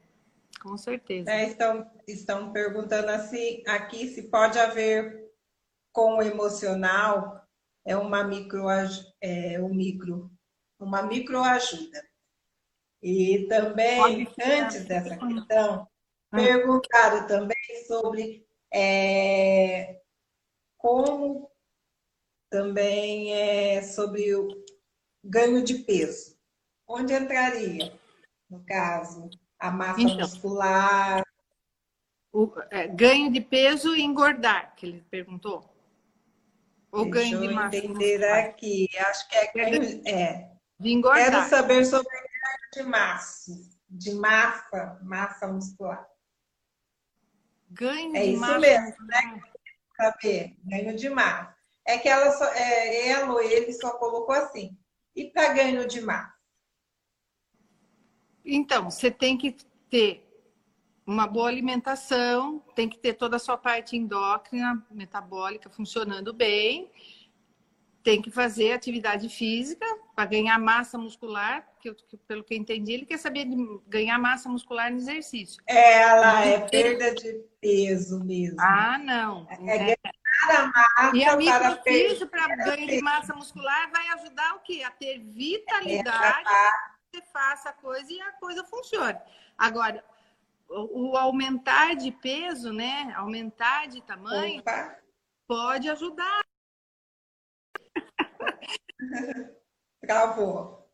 Com certeza. É, estão, estão perguntando assim, aqui se pode haver com o emocional é uma micro, é, um micro, uma microajuda. E também, antes dessa questão, ah. perguntaram também sobre é, como também é sobre o ganho de peso. Onde entraria, no caso, a massa então, muscular? O, é, ganho de peso e engordar, que ele perguntou. Ou Deixa ganho de massa entender muscular. aqui. Acho que é ganho. É. De engordar. Quero saber sobre ganho de massa, de massa, massa muscular. Ganho é de isso massa mesmo, muscular. né? Saber, ganho de massa. É que ela, só, é, ela ou ele só colocou assim. E para ganho de massa? Então, você tem que ter uma boa alimentação, tem que ter toda a sua parte endócrina, metabólica funcionando bem, tem que fazer atividade física para ganhar massa muscular, que, que, pelo que eu entendi, ele quer saber de ganhar massa muscular no exercício. Ela é perda de peso mesmo. Ah, não. É, é ganhar a massa e a microfísio para ganho de massa muscular vai ajudar o quê? A ter vitalidade, é você faça a coisa e a coisa funcione. Agora, o, o aumentar de peso, né? Aumentar de tamanho Opa. pode ajudar Travou.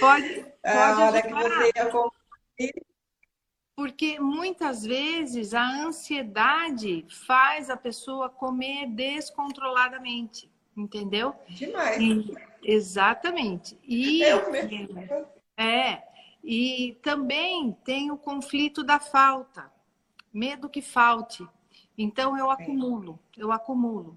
Pode, pode a hora que você. Porque muitas vezes a ansiedade faz a pessoa comer descontroladamente, entendeu? Demais. E, exatamente. E, Eu mesmo. É. E também tem o conflito da falta, medo que falte. Então eu acumulo, eu acumulo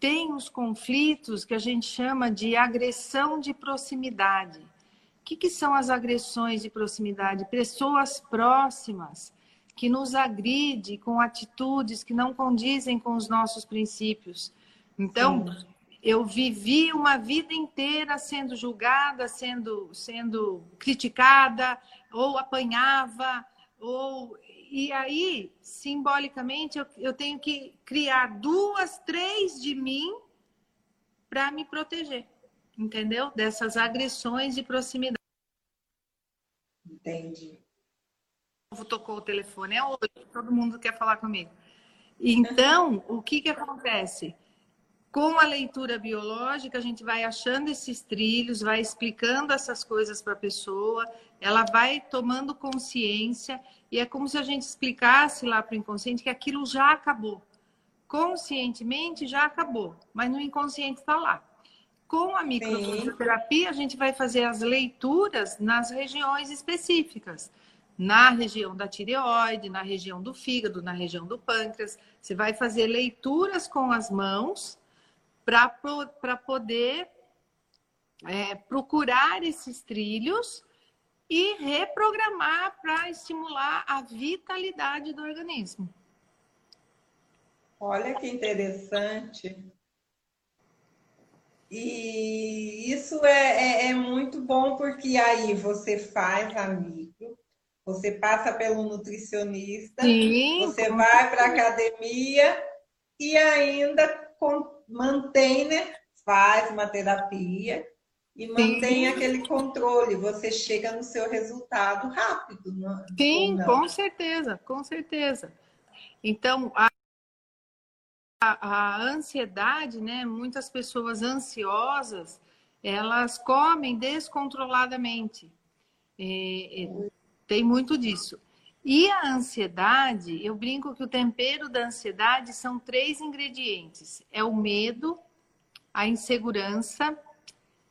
tem os conflitos que a gente chama de agressão de proximidade. O que, que são as agressões de proximidade? Pessoas próximas que nos agride com atitudes que não condizem com os nossos princípios. Então, Sim. Eu vivi uma vida inteira sendo julgada, sendo, sendo criticada, ou apanhava, ou e aí, simbolicamente, eu, eu tenho que criar duas, três de mim para me proteger, entendeu? Dessas agressões de proximidade. Entendi. Tocou o telefone, é hoje, todo mundo quer falar comigo. Então, o que, que acontece? Com a leitura biológica, a gente vai achando esses trilhos, vai explicando essas coisas para a pessoa, ela vai tomando consciência e é como se a gente explicasse lá para o inconsciente que aquilo já acabou. Conscientemente já acabou, mas no inconsciente está lá. Com a microfisioterapia, a gente vai fazer as leituras nas regiões específicas. Na região da tireoide, na região do fígado, na região do pâncreas. Você vai fazer leituras com as mãos para poder é, procurar esses trilhos e reprogramar para estimular a vitalidade do organismo. Olha que interessante. E isso é, é, é, muito bom porque aí você faz amigo, você passa pelo nutricionista, Sim, você vai para a academia e ainda mantém, né? Faz uma terapia e mantém Sim. aquele controle, você chega no seu resultado rápido. Não, Sim, não. com certeza, com certeza. Então, a, a, a, ansiedade, né? Muitas pessoas ansiosas, elas comem descontroladamente. É, é, tem muito disso. E a ansiedade, eu brinco que o tempero da ansiedade são três ingredientes: é o medo, a insegurança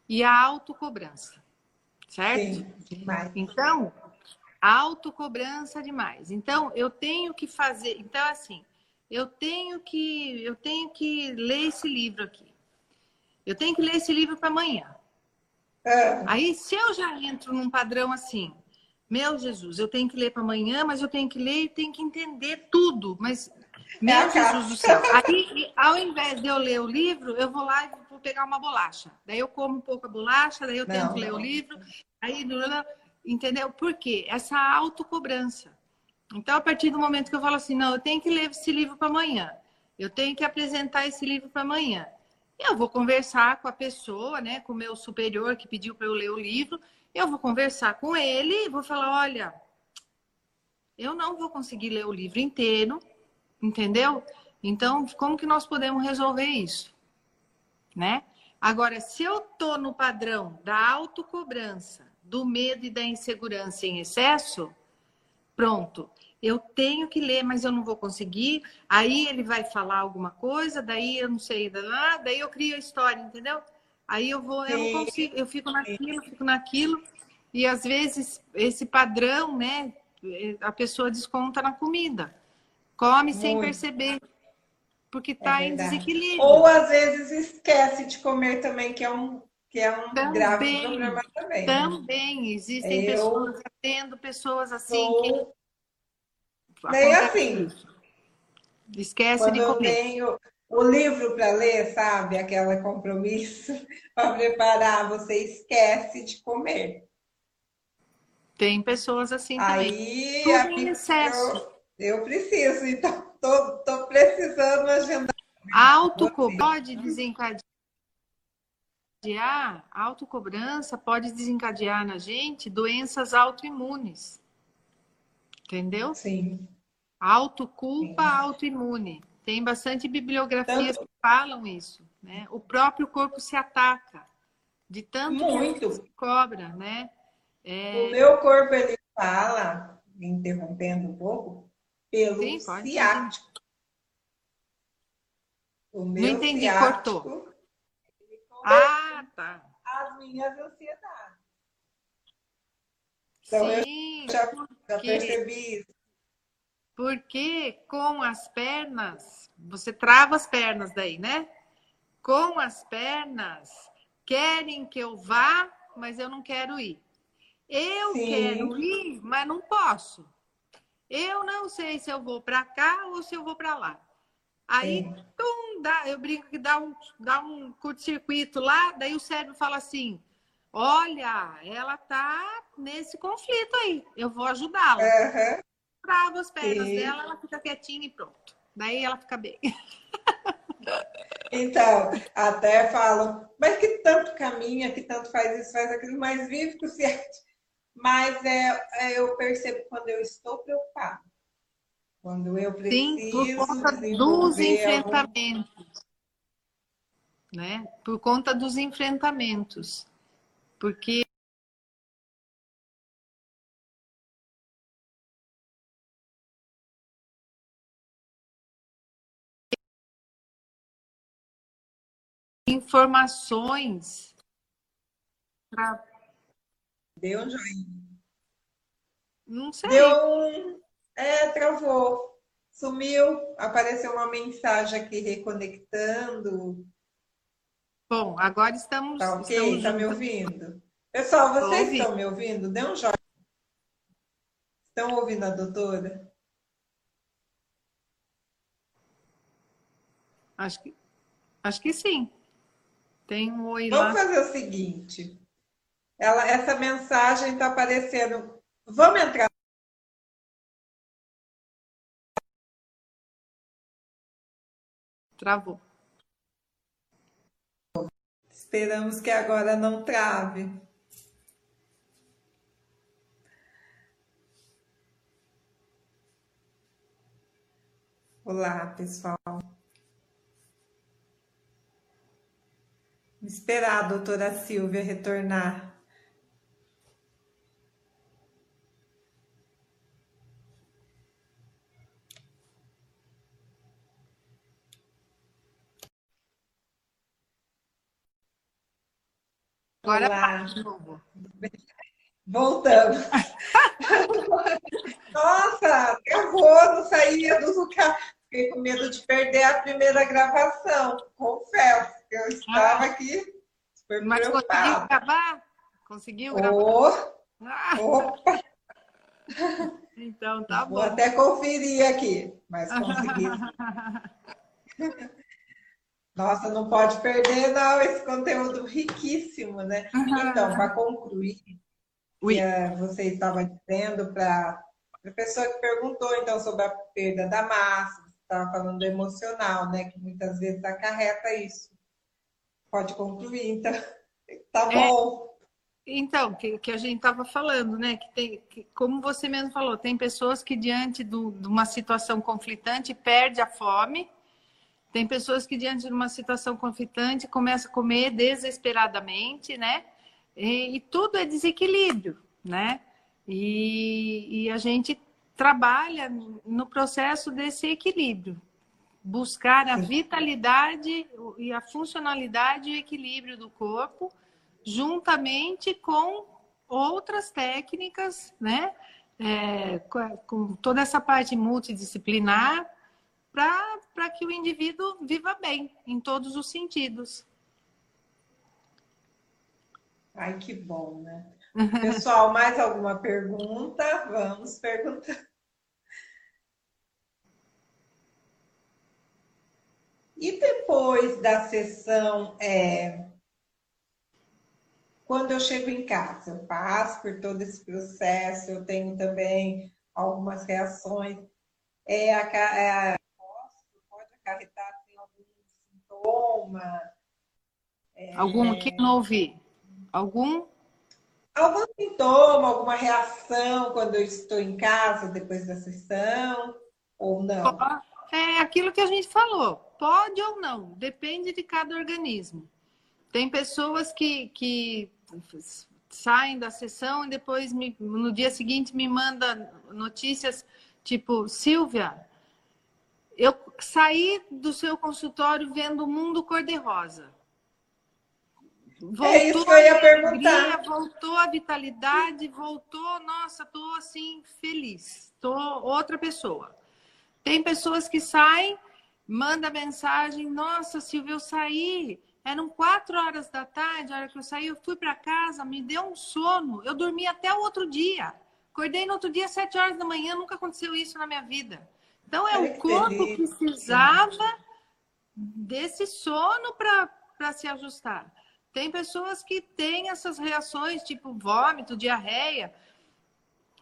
e a autocobrança, certo? Sim, demais. Então, autocobrança demais. Então, eu tenho que fazer, então assim, eu tenho que eu tenho que ler esse livro aqui. Eu tenho que ler esse livro para amanhã. É. Aí, se eu já entro num padrão assim, meu Jesus, eu tenho que ler para amanhã, mas eu tenho que ler e tenho que entender tudo. Mas, meu é Jesus do céu. Aí, ao invés de eu ler o livro, eu vou lá e vou pegar uma bolacha. Daí eu como um pouco a bolacha, daí eu não, tento não. ler o livro. Aí, entendeu? Por quê? Essa autocobrança. Então, a partir do momento que eu falo assim, não, eu tenho que ler esse livro para amanhã. Eu tenho que apresentar esse livro para amanhã. Eu vou conversar com a pessoa, né, com o meu superior que pediu para eu ler o livro. Eu vou conversar com ele vou falar, olha, eu não vou conseguir ler o livro inteiro, entendeu? Então, como que nós podemos resolver isso? né? Agora, se eu tô no padrão da autocobrança, do medo e da insegurança em excesso, pronto. Eu tenho que ler, mas eu não vou conseguir. Aí ele vai falar alguma coisa, daí eu não sei, daí eu crio a história, entendeu? Aí eu vou, eu não consigo, eu fico naquilo, fico naquilo. E às vezes esse padrão, né, a pessoa desconta na comida. Come Muito. sem perceber. Porque está é em desequilíbrio. Ou às vezes esquece de comer também, que é um, que é um também, grave problema também. Também. Existem eu... pessoas tendo pessoas assim que. Nem assim. Esquece Quando de comer. Eu tenho o livro para ler, sabe? Aquela compromisso para preparar, você esquece de comer. Tem pessoas assim Aí, também. Tudo excesso. Eu, eu, preciso, então tô, tô precisando agendar. Autoco pode desencadear, autocobrança pode desencadear na gente doenças autoimunes. Entendeu? Sim. Autoculpa autoimune. Tem bastante bibliografias tanto... que falam isso. Né? O próprio corpo se ataca de tanto Muito. que se cobra, né? É... O meu corpo ele fala, me interrompendo um pouco, pelo Sim, ciático. O meu Não entendi, ciático, cortou. Ah, tá. As minhas ansiedades. Então Sim, eu já, já percebi isso. Porque com as pernas, você trava as pernas daí, né? Com as pernas, querem que eu vá, mas eu não quero ir. Eu Sim. quero ir, mas não posso. Eu não sei se eu vou para cá ou se eu vou para lá. Aí, tum, dá, eu brinco que dá um, dá um curto-circuito lá, daí o cérebro fala assim: olha, ela tá nesse conflito aí, eu vou ajudá-la. Uhum trava as pernas Sim. dela, ela fica quietinha e pronto. Daí ela fica bem. Então, até falo, mas que tanto caminha, que tanto faz isso, faz aquilo, mas vive com certo. Mas é, é, eu percebo quando eu estou preocupada. Quando eu preciso Sim, por conta dos enfrentamentos. Algum... Né? Por conta dos enfrentamentos. Porque informações pra... Deu um joinha. Não sei. Deu um. É, travou. Sumiu. Apareceu uma mensagem aqui reconectando. Bom, agora estamos. Tá ok? Estamos tá me ouvindo? Pessoal, vocês estão me ouvindo? Dê um joinha. Estão ouvindo a doutora? Acho que, acho que sim. Tem um oi Vamos lá. fazer o seguinte. Ela, essa mensagem está aparecendo. Vamos entrar. Travou. Esperamos que agora não trave. Olá, pessoal. Esperar a doutora Silvia retornar. Agora Olá. de novo. Voltamos. Nossa, travou, não saía do lugar. Fiquei com medo de perder a primeira gravação, confesso. Eu estava ah, aqui super Mas conseguiu gravar? Conseguiu gravar? Oh, ah. Opa! Então tá Vou bom. Vou até conferir aqui, mas consegui. Nossa, não pode perder, não, esse conteúdo riquíssimo, né? Então, para concluir, que, uh, você estava dizendo para a pessoa que perguntou então sobre a perda da massa, estava falando do emocional, né? Que muitas vezes acarreta isso. Pode concluir, então. Tá é, bom. É, então, que, que a gente estava falando, né? Que tem, que, como você mesmo falou, tem pessoas que diante do, de uma situação conflitante perde a fome Tem pessoas que, diante de uma situação conflitante, começam a comer desesperadamente, né? E, e tudo é desequilíbrio, né? E, e a gente trabalha no processo desse equilíbrio, buscar a vitalidade e a funcionalidade e o equilíbrio do corpo, juntamente com outras técnicas, né? É, com toda essa parte multidisciplinar, para que o indivíduo viva bem em todos os sentidos. Ai, que bom, né? Pessoal, mais alguma pergunta? Vamos perguntar. E depois da sessão, é... quando eu chego em casa, eu passo por todo esse processo, eu tenho também algumas reações. É, a, é, pode acarretar assim, algum sintoma? É... Algum que não ouvi? Algum? Algum sintoma, alguma reação quando eu estou em casa depois da sessão? Ou não? É aquilo que a gente falou Pode ou não, depende de cada organismo. Tem pessoas que, que saem da sessão e depois me, no dia seguinte me manda notícias tipo, Silvia, eu saí do seu consultório vendo o mundo cor-de-rosa. Voltou é isso que eu ia perguntar. Alegria, voltou a vitalidade, voltou, nossa, tô assim feliz, tô outra pessoa. Tem pessoas que saem manda mensagem: Nossa, Silvia, eu saí. Eram quatro horas da tarde, a hora que eu saí, eu fui para casa, me deu um sono. Eu dormi até o outro dia. Acordei no outro dia, sete horas da manhã, nunca aconteceu isso na minha vida. Então, é o corpo precisava desse sono para se ajustar. Tem pessoas que têm essas reações, tipo vômito, diarreia.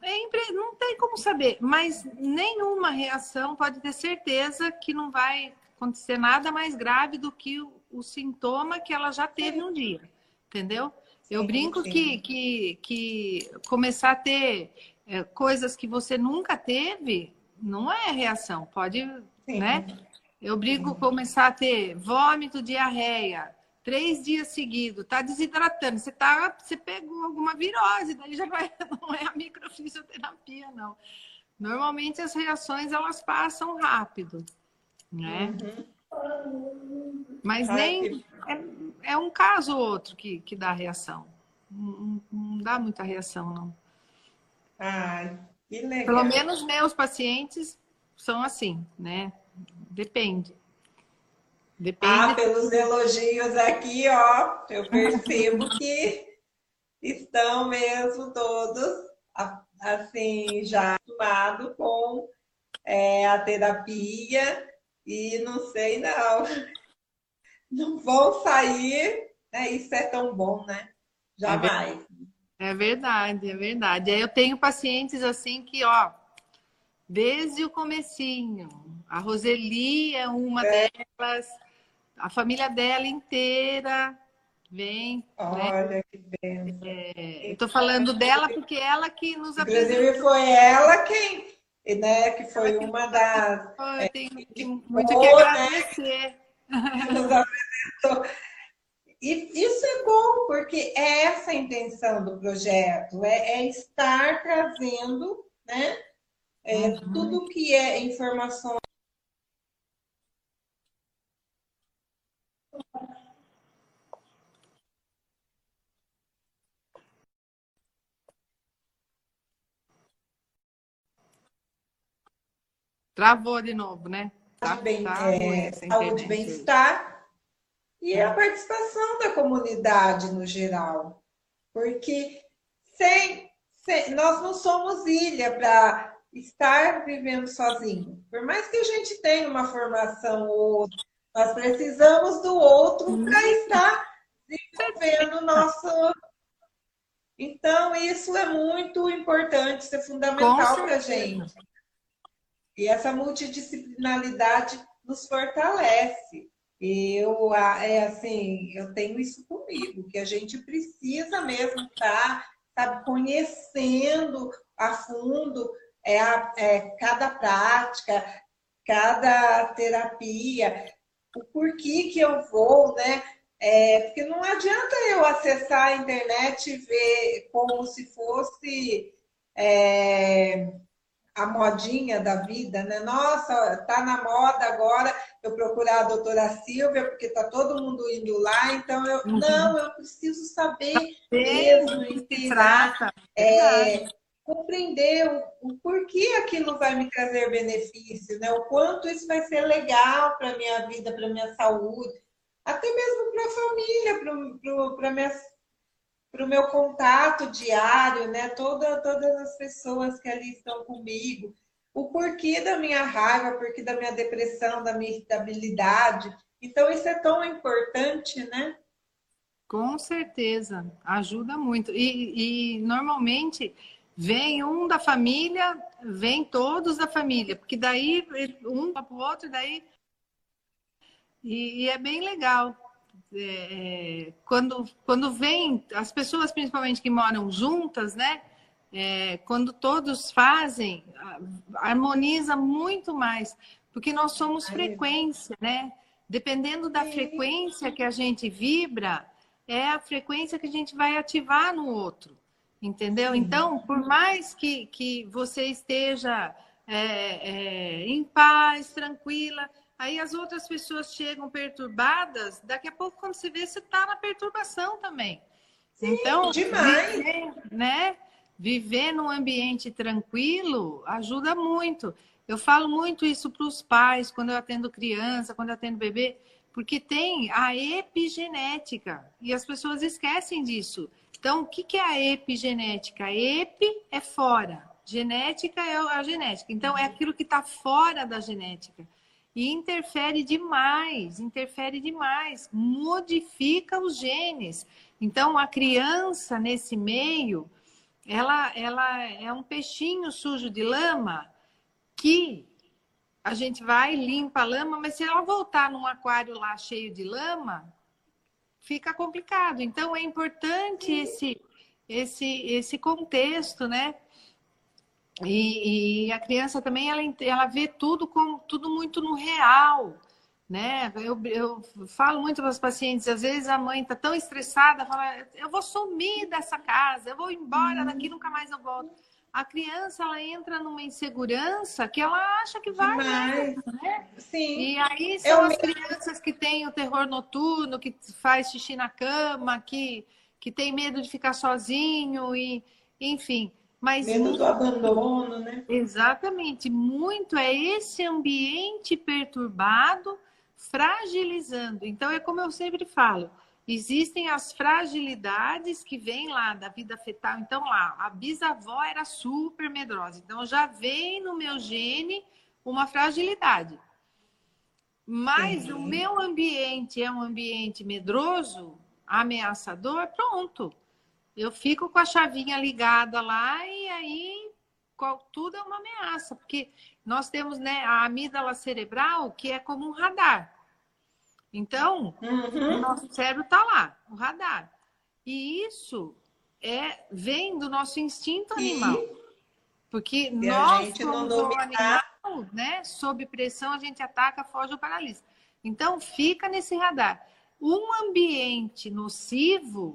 É não tem como saber, mas nenhuma reação pode ter certeza que não vai acontecer nada mais grave do que o, o sintoma que ela já teve um dia, entendeu? Eu sim, brinco sim. Que, que, que começar a ter é, coisas que você nunca teve não é reação, pode, sim. né? Eu brinco começar a ter vômito, diarreia, três dias seguidos, tá desidratando, você, tá, você pegou alguma virose, daí já vai, não é a microfisioterapia, não. Normalmente as reações elas passam rápido, né? Uhum. Mas nem é, é, um caso ou outro que, que dá reação. Não, não dá muita reação, não. Ai, que legal. Pelo menos meus pacientes são assim, né? Depende. Depende. Ah, pelos elogios aqui, ó, eu percebo que estão mesmo todos assim já acostumados com é, a terapia e não sei não, não vão sair, né? Isso é tão bom, né? Jamais. É verdade, é verdade. Eu tenho pacientes assim que, ó, desde o comecinho, a Roseli é uma é. delas a família dela inteira vem. Né? Olha né? que bem. É, eu tô falando dela porque ela que nos apresentou. Inclusive foi ela quem, né, que foi uma das. Eu é, tenho que, muito que né? agradecer. Né? Nos apresentou. E isso é bom, porque é essa a intenção do projeto, é, é estar trazendo né, é, uhum. tudo que é informação Travou de novo, né? Tá, bem, tá é, saúde e bem-estar e a participação da comunidade no geral. Porque sem, sem nós não somos ilha para estar vivendo sozinho. Por mais que a gente tenha uma formação ou outra, nós precisamos do outro para uhum. estar desenvolvendo o nosso. Então, isso é muito importante, isso é fundamental para a gente. E essa multidisciplinaridade nos fortalece. Eu, é assim, eu tenho isso comigo, que a gente precisa mesmo estar tá, conhecendo a fundo é, é, cada prática, cada terapia, o porquê que eu vou, né? É, porque não adianta eu acessar a internet e ver como se fosse é, a modinha da vida, né? Nossa, tá na moda agora eu procurar a doutora Silvia, porque tá todo mundo indo lá, então eu uhum. não, eu preciso saber mesmo, inspirar, é, compreender o, o, porquê aquilo vai me trazer benefício, né? O quanto isso vai ser legal para minha vida, para minha saúde, até mesmo para a família, para minha para o meu contato diário, né? Toda, todas as pessoas que ali estão comigo, o porquê da minha raiva, o porquê da minha depressão, da minha irritabilidade. Então, isso é tão importante, né? Com certeza, ajuda muito. E, e normalmente vem um da família, vem todos da família, porque daí um para o outro, daí. E, e é bem legal. É, é, quando, quando vem, as pessoas principalmente que moram juntas, né? É, quando todos fazem, harmoniza muito mais, porque nós somos frequência, né? Dependendo da frequência que a gente vibra, é a frequência que a gente vai ativar no outro, entendeu? Então, por mais que, que você esteja é, é, em paz, tranquila, Aí as outras pessoas chegam perturbadas, daqui a pouco, quando você vê, você está na perturbação também. Sim, então, demais. Viver, né? Viver num ambiente tranquilo ajuda muito. Eu falo muito isso para os pais, quando eu atendo criança, quando eu atendo bebê, porque tem a epigenética e as pessoas esquecem disso. Então, o que é a epigenética? Epi é fora, genética é a genética. Então, é aquilo que está fora da genética. E interfere demais, interfere demais, modifica os genes. Então, a criança nesse meio, ela, ela é um peixinho sujo de lama que a gente vai, limpa a lama, mas se ela voltar num aquário lá cheio de lama, fica complicado. Então, é importante esse, esse, esse contexto, né? E, e, a criança também ela, ela vê tudo como tudo muito no real, né? Eu, eu falo muito para os pacientes, às vezes a mãe está tão estressada, fala, eu vou sumir dessa casa, eu vou embora uhum. daqui, nunca mais eu volto. A criança ela entra numa insegurança que ela acha que vai, Mas, né? Sim. E aí são eu as crianças que têm o terror noturno, que faz xixi na cama, que que tem medo de ficar sozinho e enfim. Mas Medo muito... do abandono, né? Exatamente. Muito é esse ambiente perturbado fragilizando. Então, é como eu sempre falo: existem as fragilidades que vêm lá da vida fetal. Então, lá, a bisavó era super medrosa. Então, já vem no meu gene uma fragilidade. Mas o meu ambiente é um ambiente medroso, ameaçador, pronto eu fico com a chavinha ligada lá e aí qual, tudo é uma ameaça, porque nós temos né, a amígdala cerebral que é como um radar. Então, uhum. o nosso cérebro está lá, o radar. E isso é vem do nosso instinto animal. Porque e nós somos um animal, né? Sob pressão, a gente ataca, foge ou paralisa. Então, fica nesse radar. Um ambiente nocivo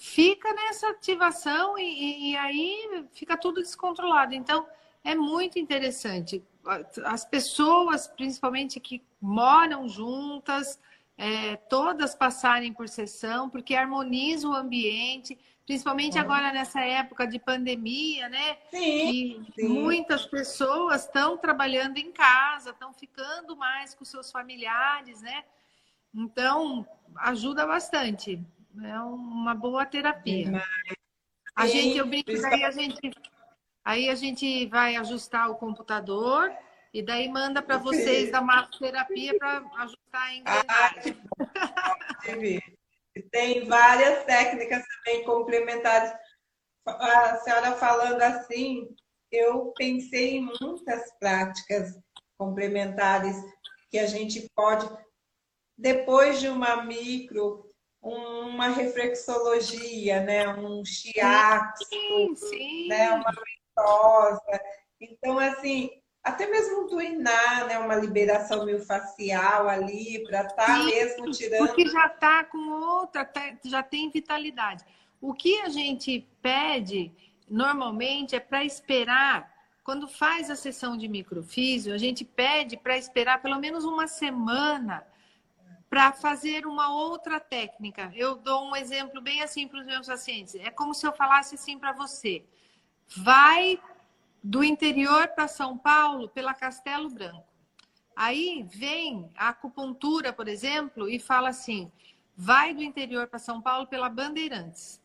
fica nessa ativação e, e, aí fica tudo descontrolado. Então, é muito interessante. As pessoas, principalmente que moram juntas, é, todas passarem por sessão, porque harmoniza o ambiente, principalmente é. agora nessa época de pandemia, né? Sim, sim. muitas pessoas estão trabalhando em casa, estão ficando mais com seus familiares, né? Então, ajuda bastante. É uma boa terapia. A gente, eu brinco, daí a gente, aí a gente vai ajustar o computador e daí manda para vocês da massoterapia para ajustar a engrenagem. Ah, tem várias técnicas também complementares. A senhora falando assim, eu pensei em muitas práticas complementares que a gente pode, depois de uma micro uma reflexologia, né? um shiatsu, sim, sim. Né? uma ventosa. Então, assim, até mesmo treinar, né? Uma liberação miofascial ali, para estar tá mesmo tirando. Porque já está com outra, tá, já tem vitalidade. O que a gente pede normalmente é para esperar. Quando faz a sessão de microfísio, a gente pede para esperar pelo menos uma semana para fazer uma outra técnica. Eu dou um exemplo bem assim para os meus pacientes. É como se eu falasse assim para você: vai do interior para São Paulo pela Castelo Branco. Aí vem a acupuntura, por exemplo, e fala assim: vai do interior para São Paulo pela Bandeirantes.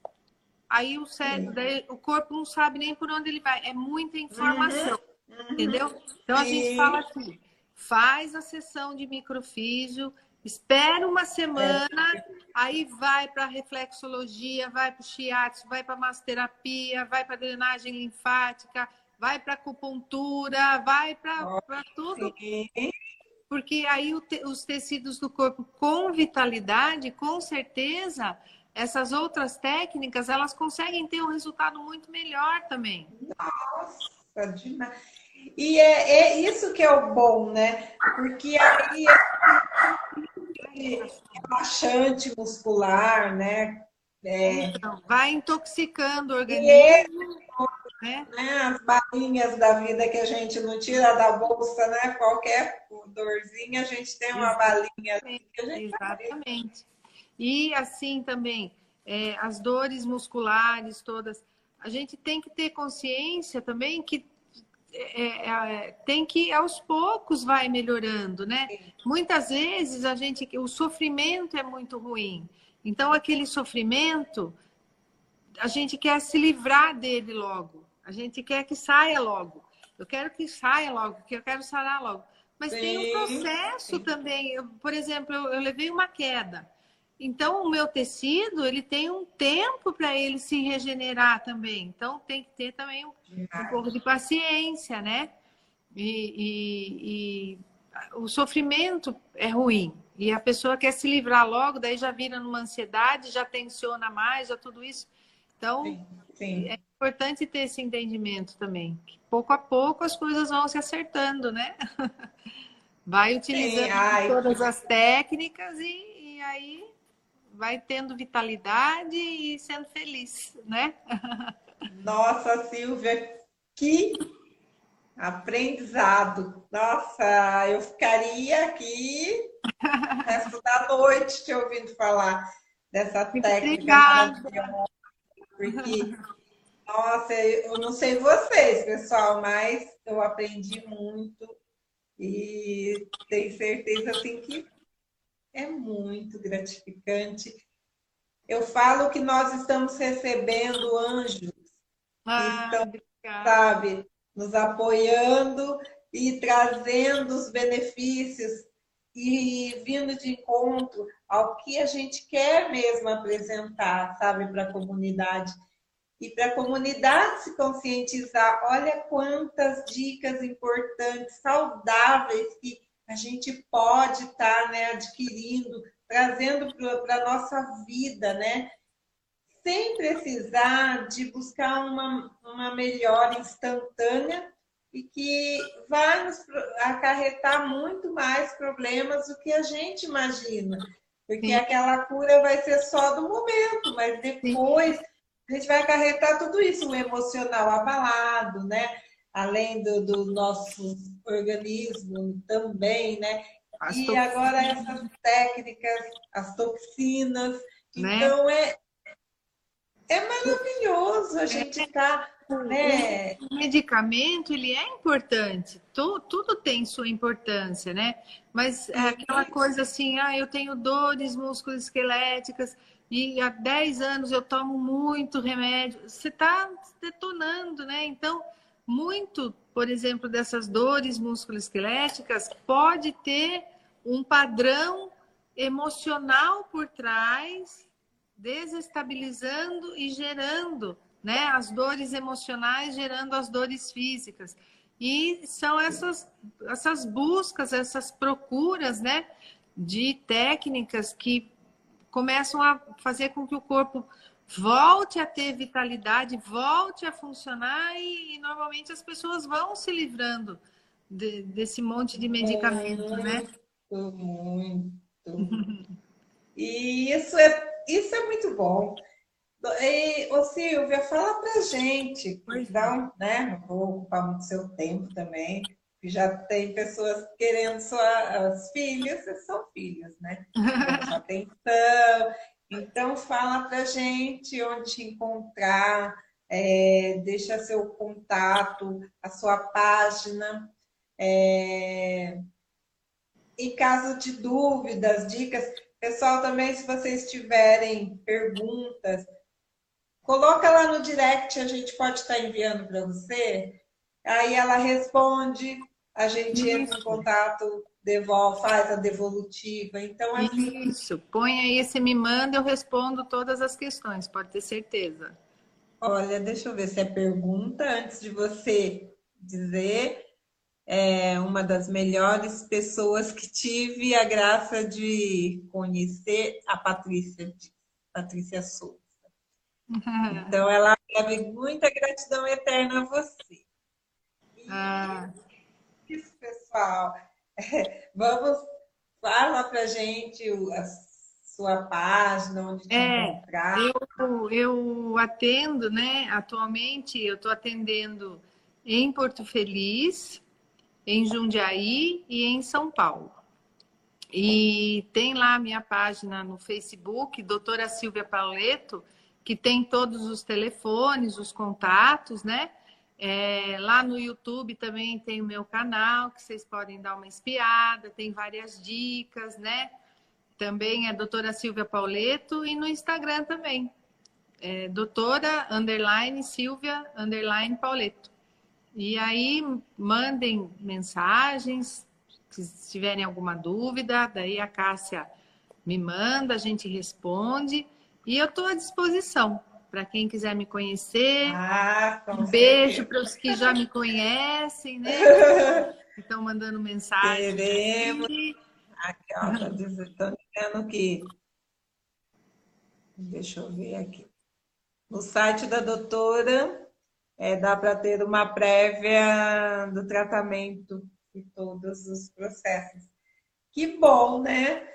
Aí o cérebro, daí, o corpo não sabe nem por onde ele vai. É muita informação, uhum. entendeu? Então a gente fala assim: faz a sessão de microfísio, espera uma semana, é. aí vai para reflexologia, vai para o shiatsu, vai para massoterapia, vai para drenagem linfática, vai para acupuntura, vai para tudo. Sim. Porque aí os tecidos do corpo com vitalidade, com certeza, essas outras técnicas, elas conseguem ter um resultado muito melhor também. Nossa, demais. E é, é isso que é o bom, né? Porque aí relaxante muscular, né? É... Então, vai intoxicando o organismo né? né? As balinhas da vida que a gente não tira da bolsa, né? Qualquer dorzinha, a gente tem uma balinha. Exatamente. E assim também, é, as dores musculares todas, a gente tem que ter consciência também que é, é, tem que aos poucos vai melhorando, né? Sim. Muitas vezes a gente, o sofrimento é muito ruim. Então aquele sofrimento, a gente quer se livrar dele logo. A gente quer que saia logo. Eu quero que saia logo, porque eu quero sarar logo. Mas sim, tem um processo sim. também. Eu, por exemplo, eu, eu, levei uma queda. Então, o meu tecido, ele tem um tempo para ele se regenerar também. Então, tem que ter também um, um pouco de paciência, né? E, e, e, o sofrimento é ruim. E a pessoa quer se livrar logo, daí já vira numa ansiedade, já tensiona mais, já tudo isso. Então, sim, sim. é importante ter esse entendimento também. Que pouco a pouco as coisas vão se acertando, né? Vai utilizando sim, todas as técnicas e, e aí vai tendo vitalidade e sendo feliz, né? Nossa, Silvia, que aprendizado! Nossa, eu ficaria aqui resto da noite te ouvindo falar dessa técnica. Obrigada. Porque, nossa, eu não sei vocês, pessoal, mas eu aprendi muito e tenho certeza assim que é muito gratificante. Eu falo que nós estamos recebendo anjos ah, que estão, sabe, nos apoiando e trazendo os benefícios e vindo de encontro ao que a gente quer mesmo apresentar, sabe, para a comunidade. E para a comunidade se conscientizar, olha quantas dicas importantes, saudáveis que a gente pode estar tá, né, adquirindo, trazendo para a nossa vida, né? Sem precisar de buscar uma, uma melhora instantânea e que vai nos acarretar muito mais problemas do que a gente imagina. Porque Sim. aquela cura vai ser só do momento, mas depois Sim. a gente vai acarretar tudo isso, um emocional abalado, né? Além do, do nosso organismo também, né? As e toxinas. agora essas técnicas, as toxinas. Né? Então é, é maravilhoso a gente estar. Tá né? O medicamento ele é importante, tudo, tudo tem sua importância, né? Mas é aquela coisa assim, ah, eu tenho dores musculoesqueléticas e há 10 anos eu tomo muito remédio, você está detonando, né? Então, muito, por exemplo, dessas dores musculoesqueléticas pode ter um padrão emocional por trás, desestabilizando e gerando né? As dores emocionais gerando as dores físicas. E são essas, essas buscas, essas procuras, né? De técnicas que começam a fazer com que o corpo volte a ter vitalidade, volte a funcionar e, e normalmente as pessoas vão se livrando de, desse monte de medicamento, muito, né? Muito, e isso é, isso é muito bom. E, ô Silvia, fala pra gente, então, né? Não vou ocupar muito seu tempo também, já tem pessoas querendo suas filhas, são filhos, né? Atenção. Então, fala pra gente onde te encontrar, é, deixa seu contato, a sua página. É, em caso de dúvidas, dicas, pessoal, também se vocês tiverem perguntas, coloca lá no direct, a gente pode estar enviando para você. Aí ela responde, a gente entra em contato, devolve, faz a devolutiva. Então, assim... Isso, põe aí, você me manda, eu respondo todas as questões, pode ter certeza. Olha, deixa eu ver se é pergunta antes de você dizer é uma das melhores pessoas que tive a graça de conhecer, a Patrícia, Patrícia Souza. Então, ela deve muita gratidão eterna a você. E ah. Isso, pessoal. Vamos, fala pra gente a sua página, onde te é, encontrar. Eu, eu atendo, né? Atualmente, eu estou atendendo em Porto Feliz, em Jundiaí e em São Paulo. E tem lá a minha página no Facebook, doutora Silvia Pauleto, que tem todos os telefones, os contatos, né? É, lá no YouTube também tem o meu canal, que vocês podem dar uma espiada, tem várias dicas, né? Também é doutora Silvia Pauleto e no Instagram também. É, doutora, underline, Silvia, underline, Pauleto. E aí mandem mensagens, se tiverem alguma dúvida, daí a Cássia me manda, a gente responde. E eu estou à disposição para quem quiser me conhecer. Ah, um beijo para os que já me conhecem, né? Estão mandando mensagem. Queremos. Aqui, ó, tá dizendo que. Deixa eu ver aqui. No site da doutora é, dá para ter uma prévia do tratamento de todos os processos. Que bom, né?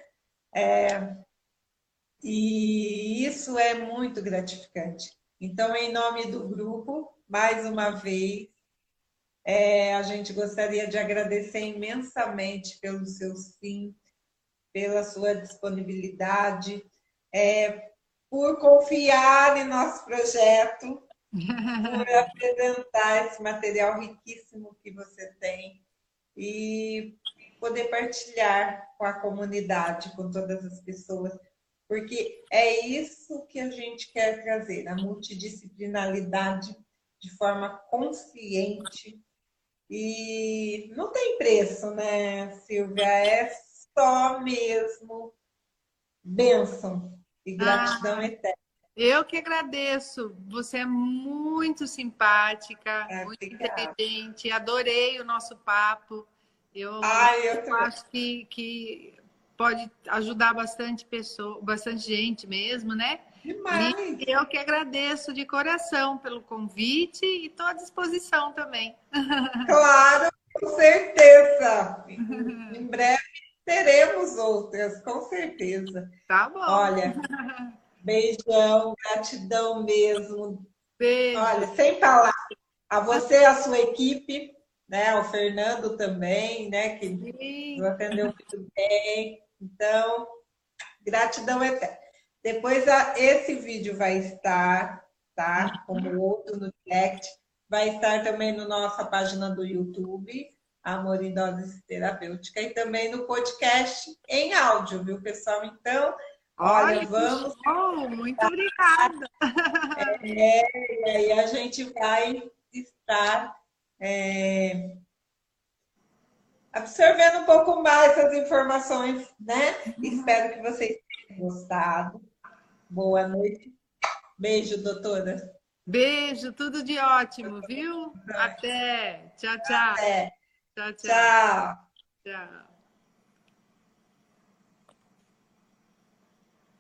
É, e isso é muito gratificante. Então, em nome do grupo, mais uma vez, é, a gente gostaria de agradecer imensamente pelo seu sim, pela sua disponibilidade, é, por confiar em nosso projeto, por apresentar esse material riquíssimo que você tem e poder partilhar com a comunidade, com todas as pessoas, porque é isso que a gente quer trazer, a multidisciplinaridade de forma consciente e não tem preço, né, Silvia? É só mesmo bênção e gratidão ah. eterna. Eu que agradeço. Você é muito simpática, é, muito inteligente. Adorei o nosso papo. Eu, Ai, eu acho que, que pode ajudar bastante pessoa, bastante gente mesmo, né? Demais. E eu que agradeço de coração pelo convite e estou à disposição também. Claro, com certeza. em breve teremos outras, com certeza. Tá bom. Olha, Beijão, gratidão mesmo. Beijo. Olha, sem palavras. A você e a sua equipe, né? O Fernando também, né? Que nos atendeu muito bem. Então, gratidão eterna. Depois esse vídeo vai estar, tá? Como o outro no direct. Vai estar também na nossa página do YouTube, Amor em Doses Terapêutica, e também no podcast em áudio, viu, pessoal? Então, Olha, vamos. Show, muito obrigada. É, e aí a gente vai estar é, absorvendo um pouco mais as informações, né? Uhum. Espero que vocês tenham gostado. Boa noite. Beijo, doutora. Beijo, tudo de ótimo, viu? Até. Tchau, tchau. Até. Tchau, tchau. Tchau. Tchau.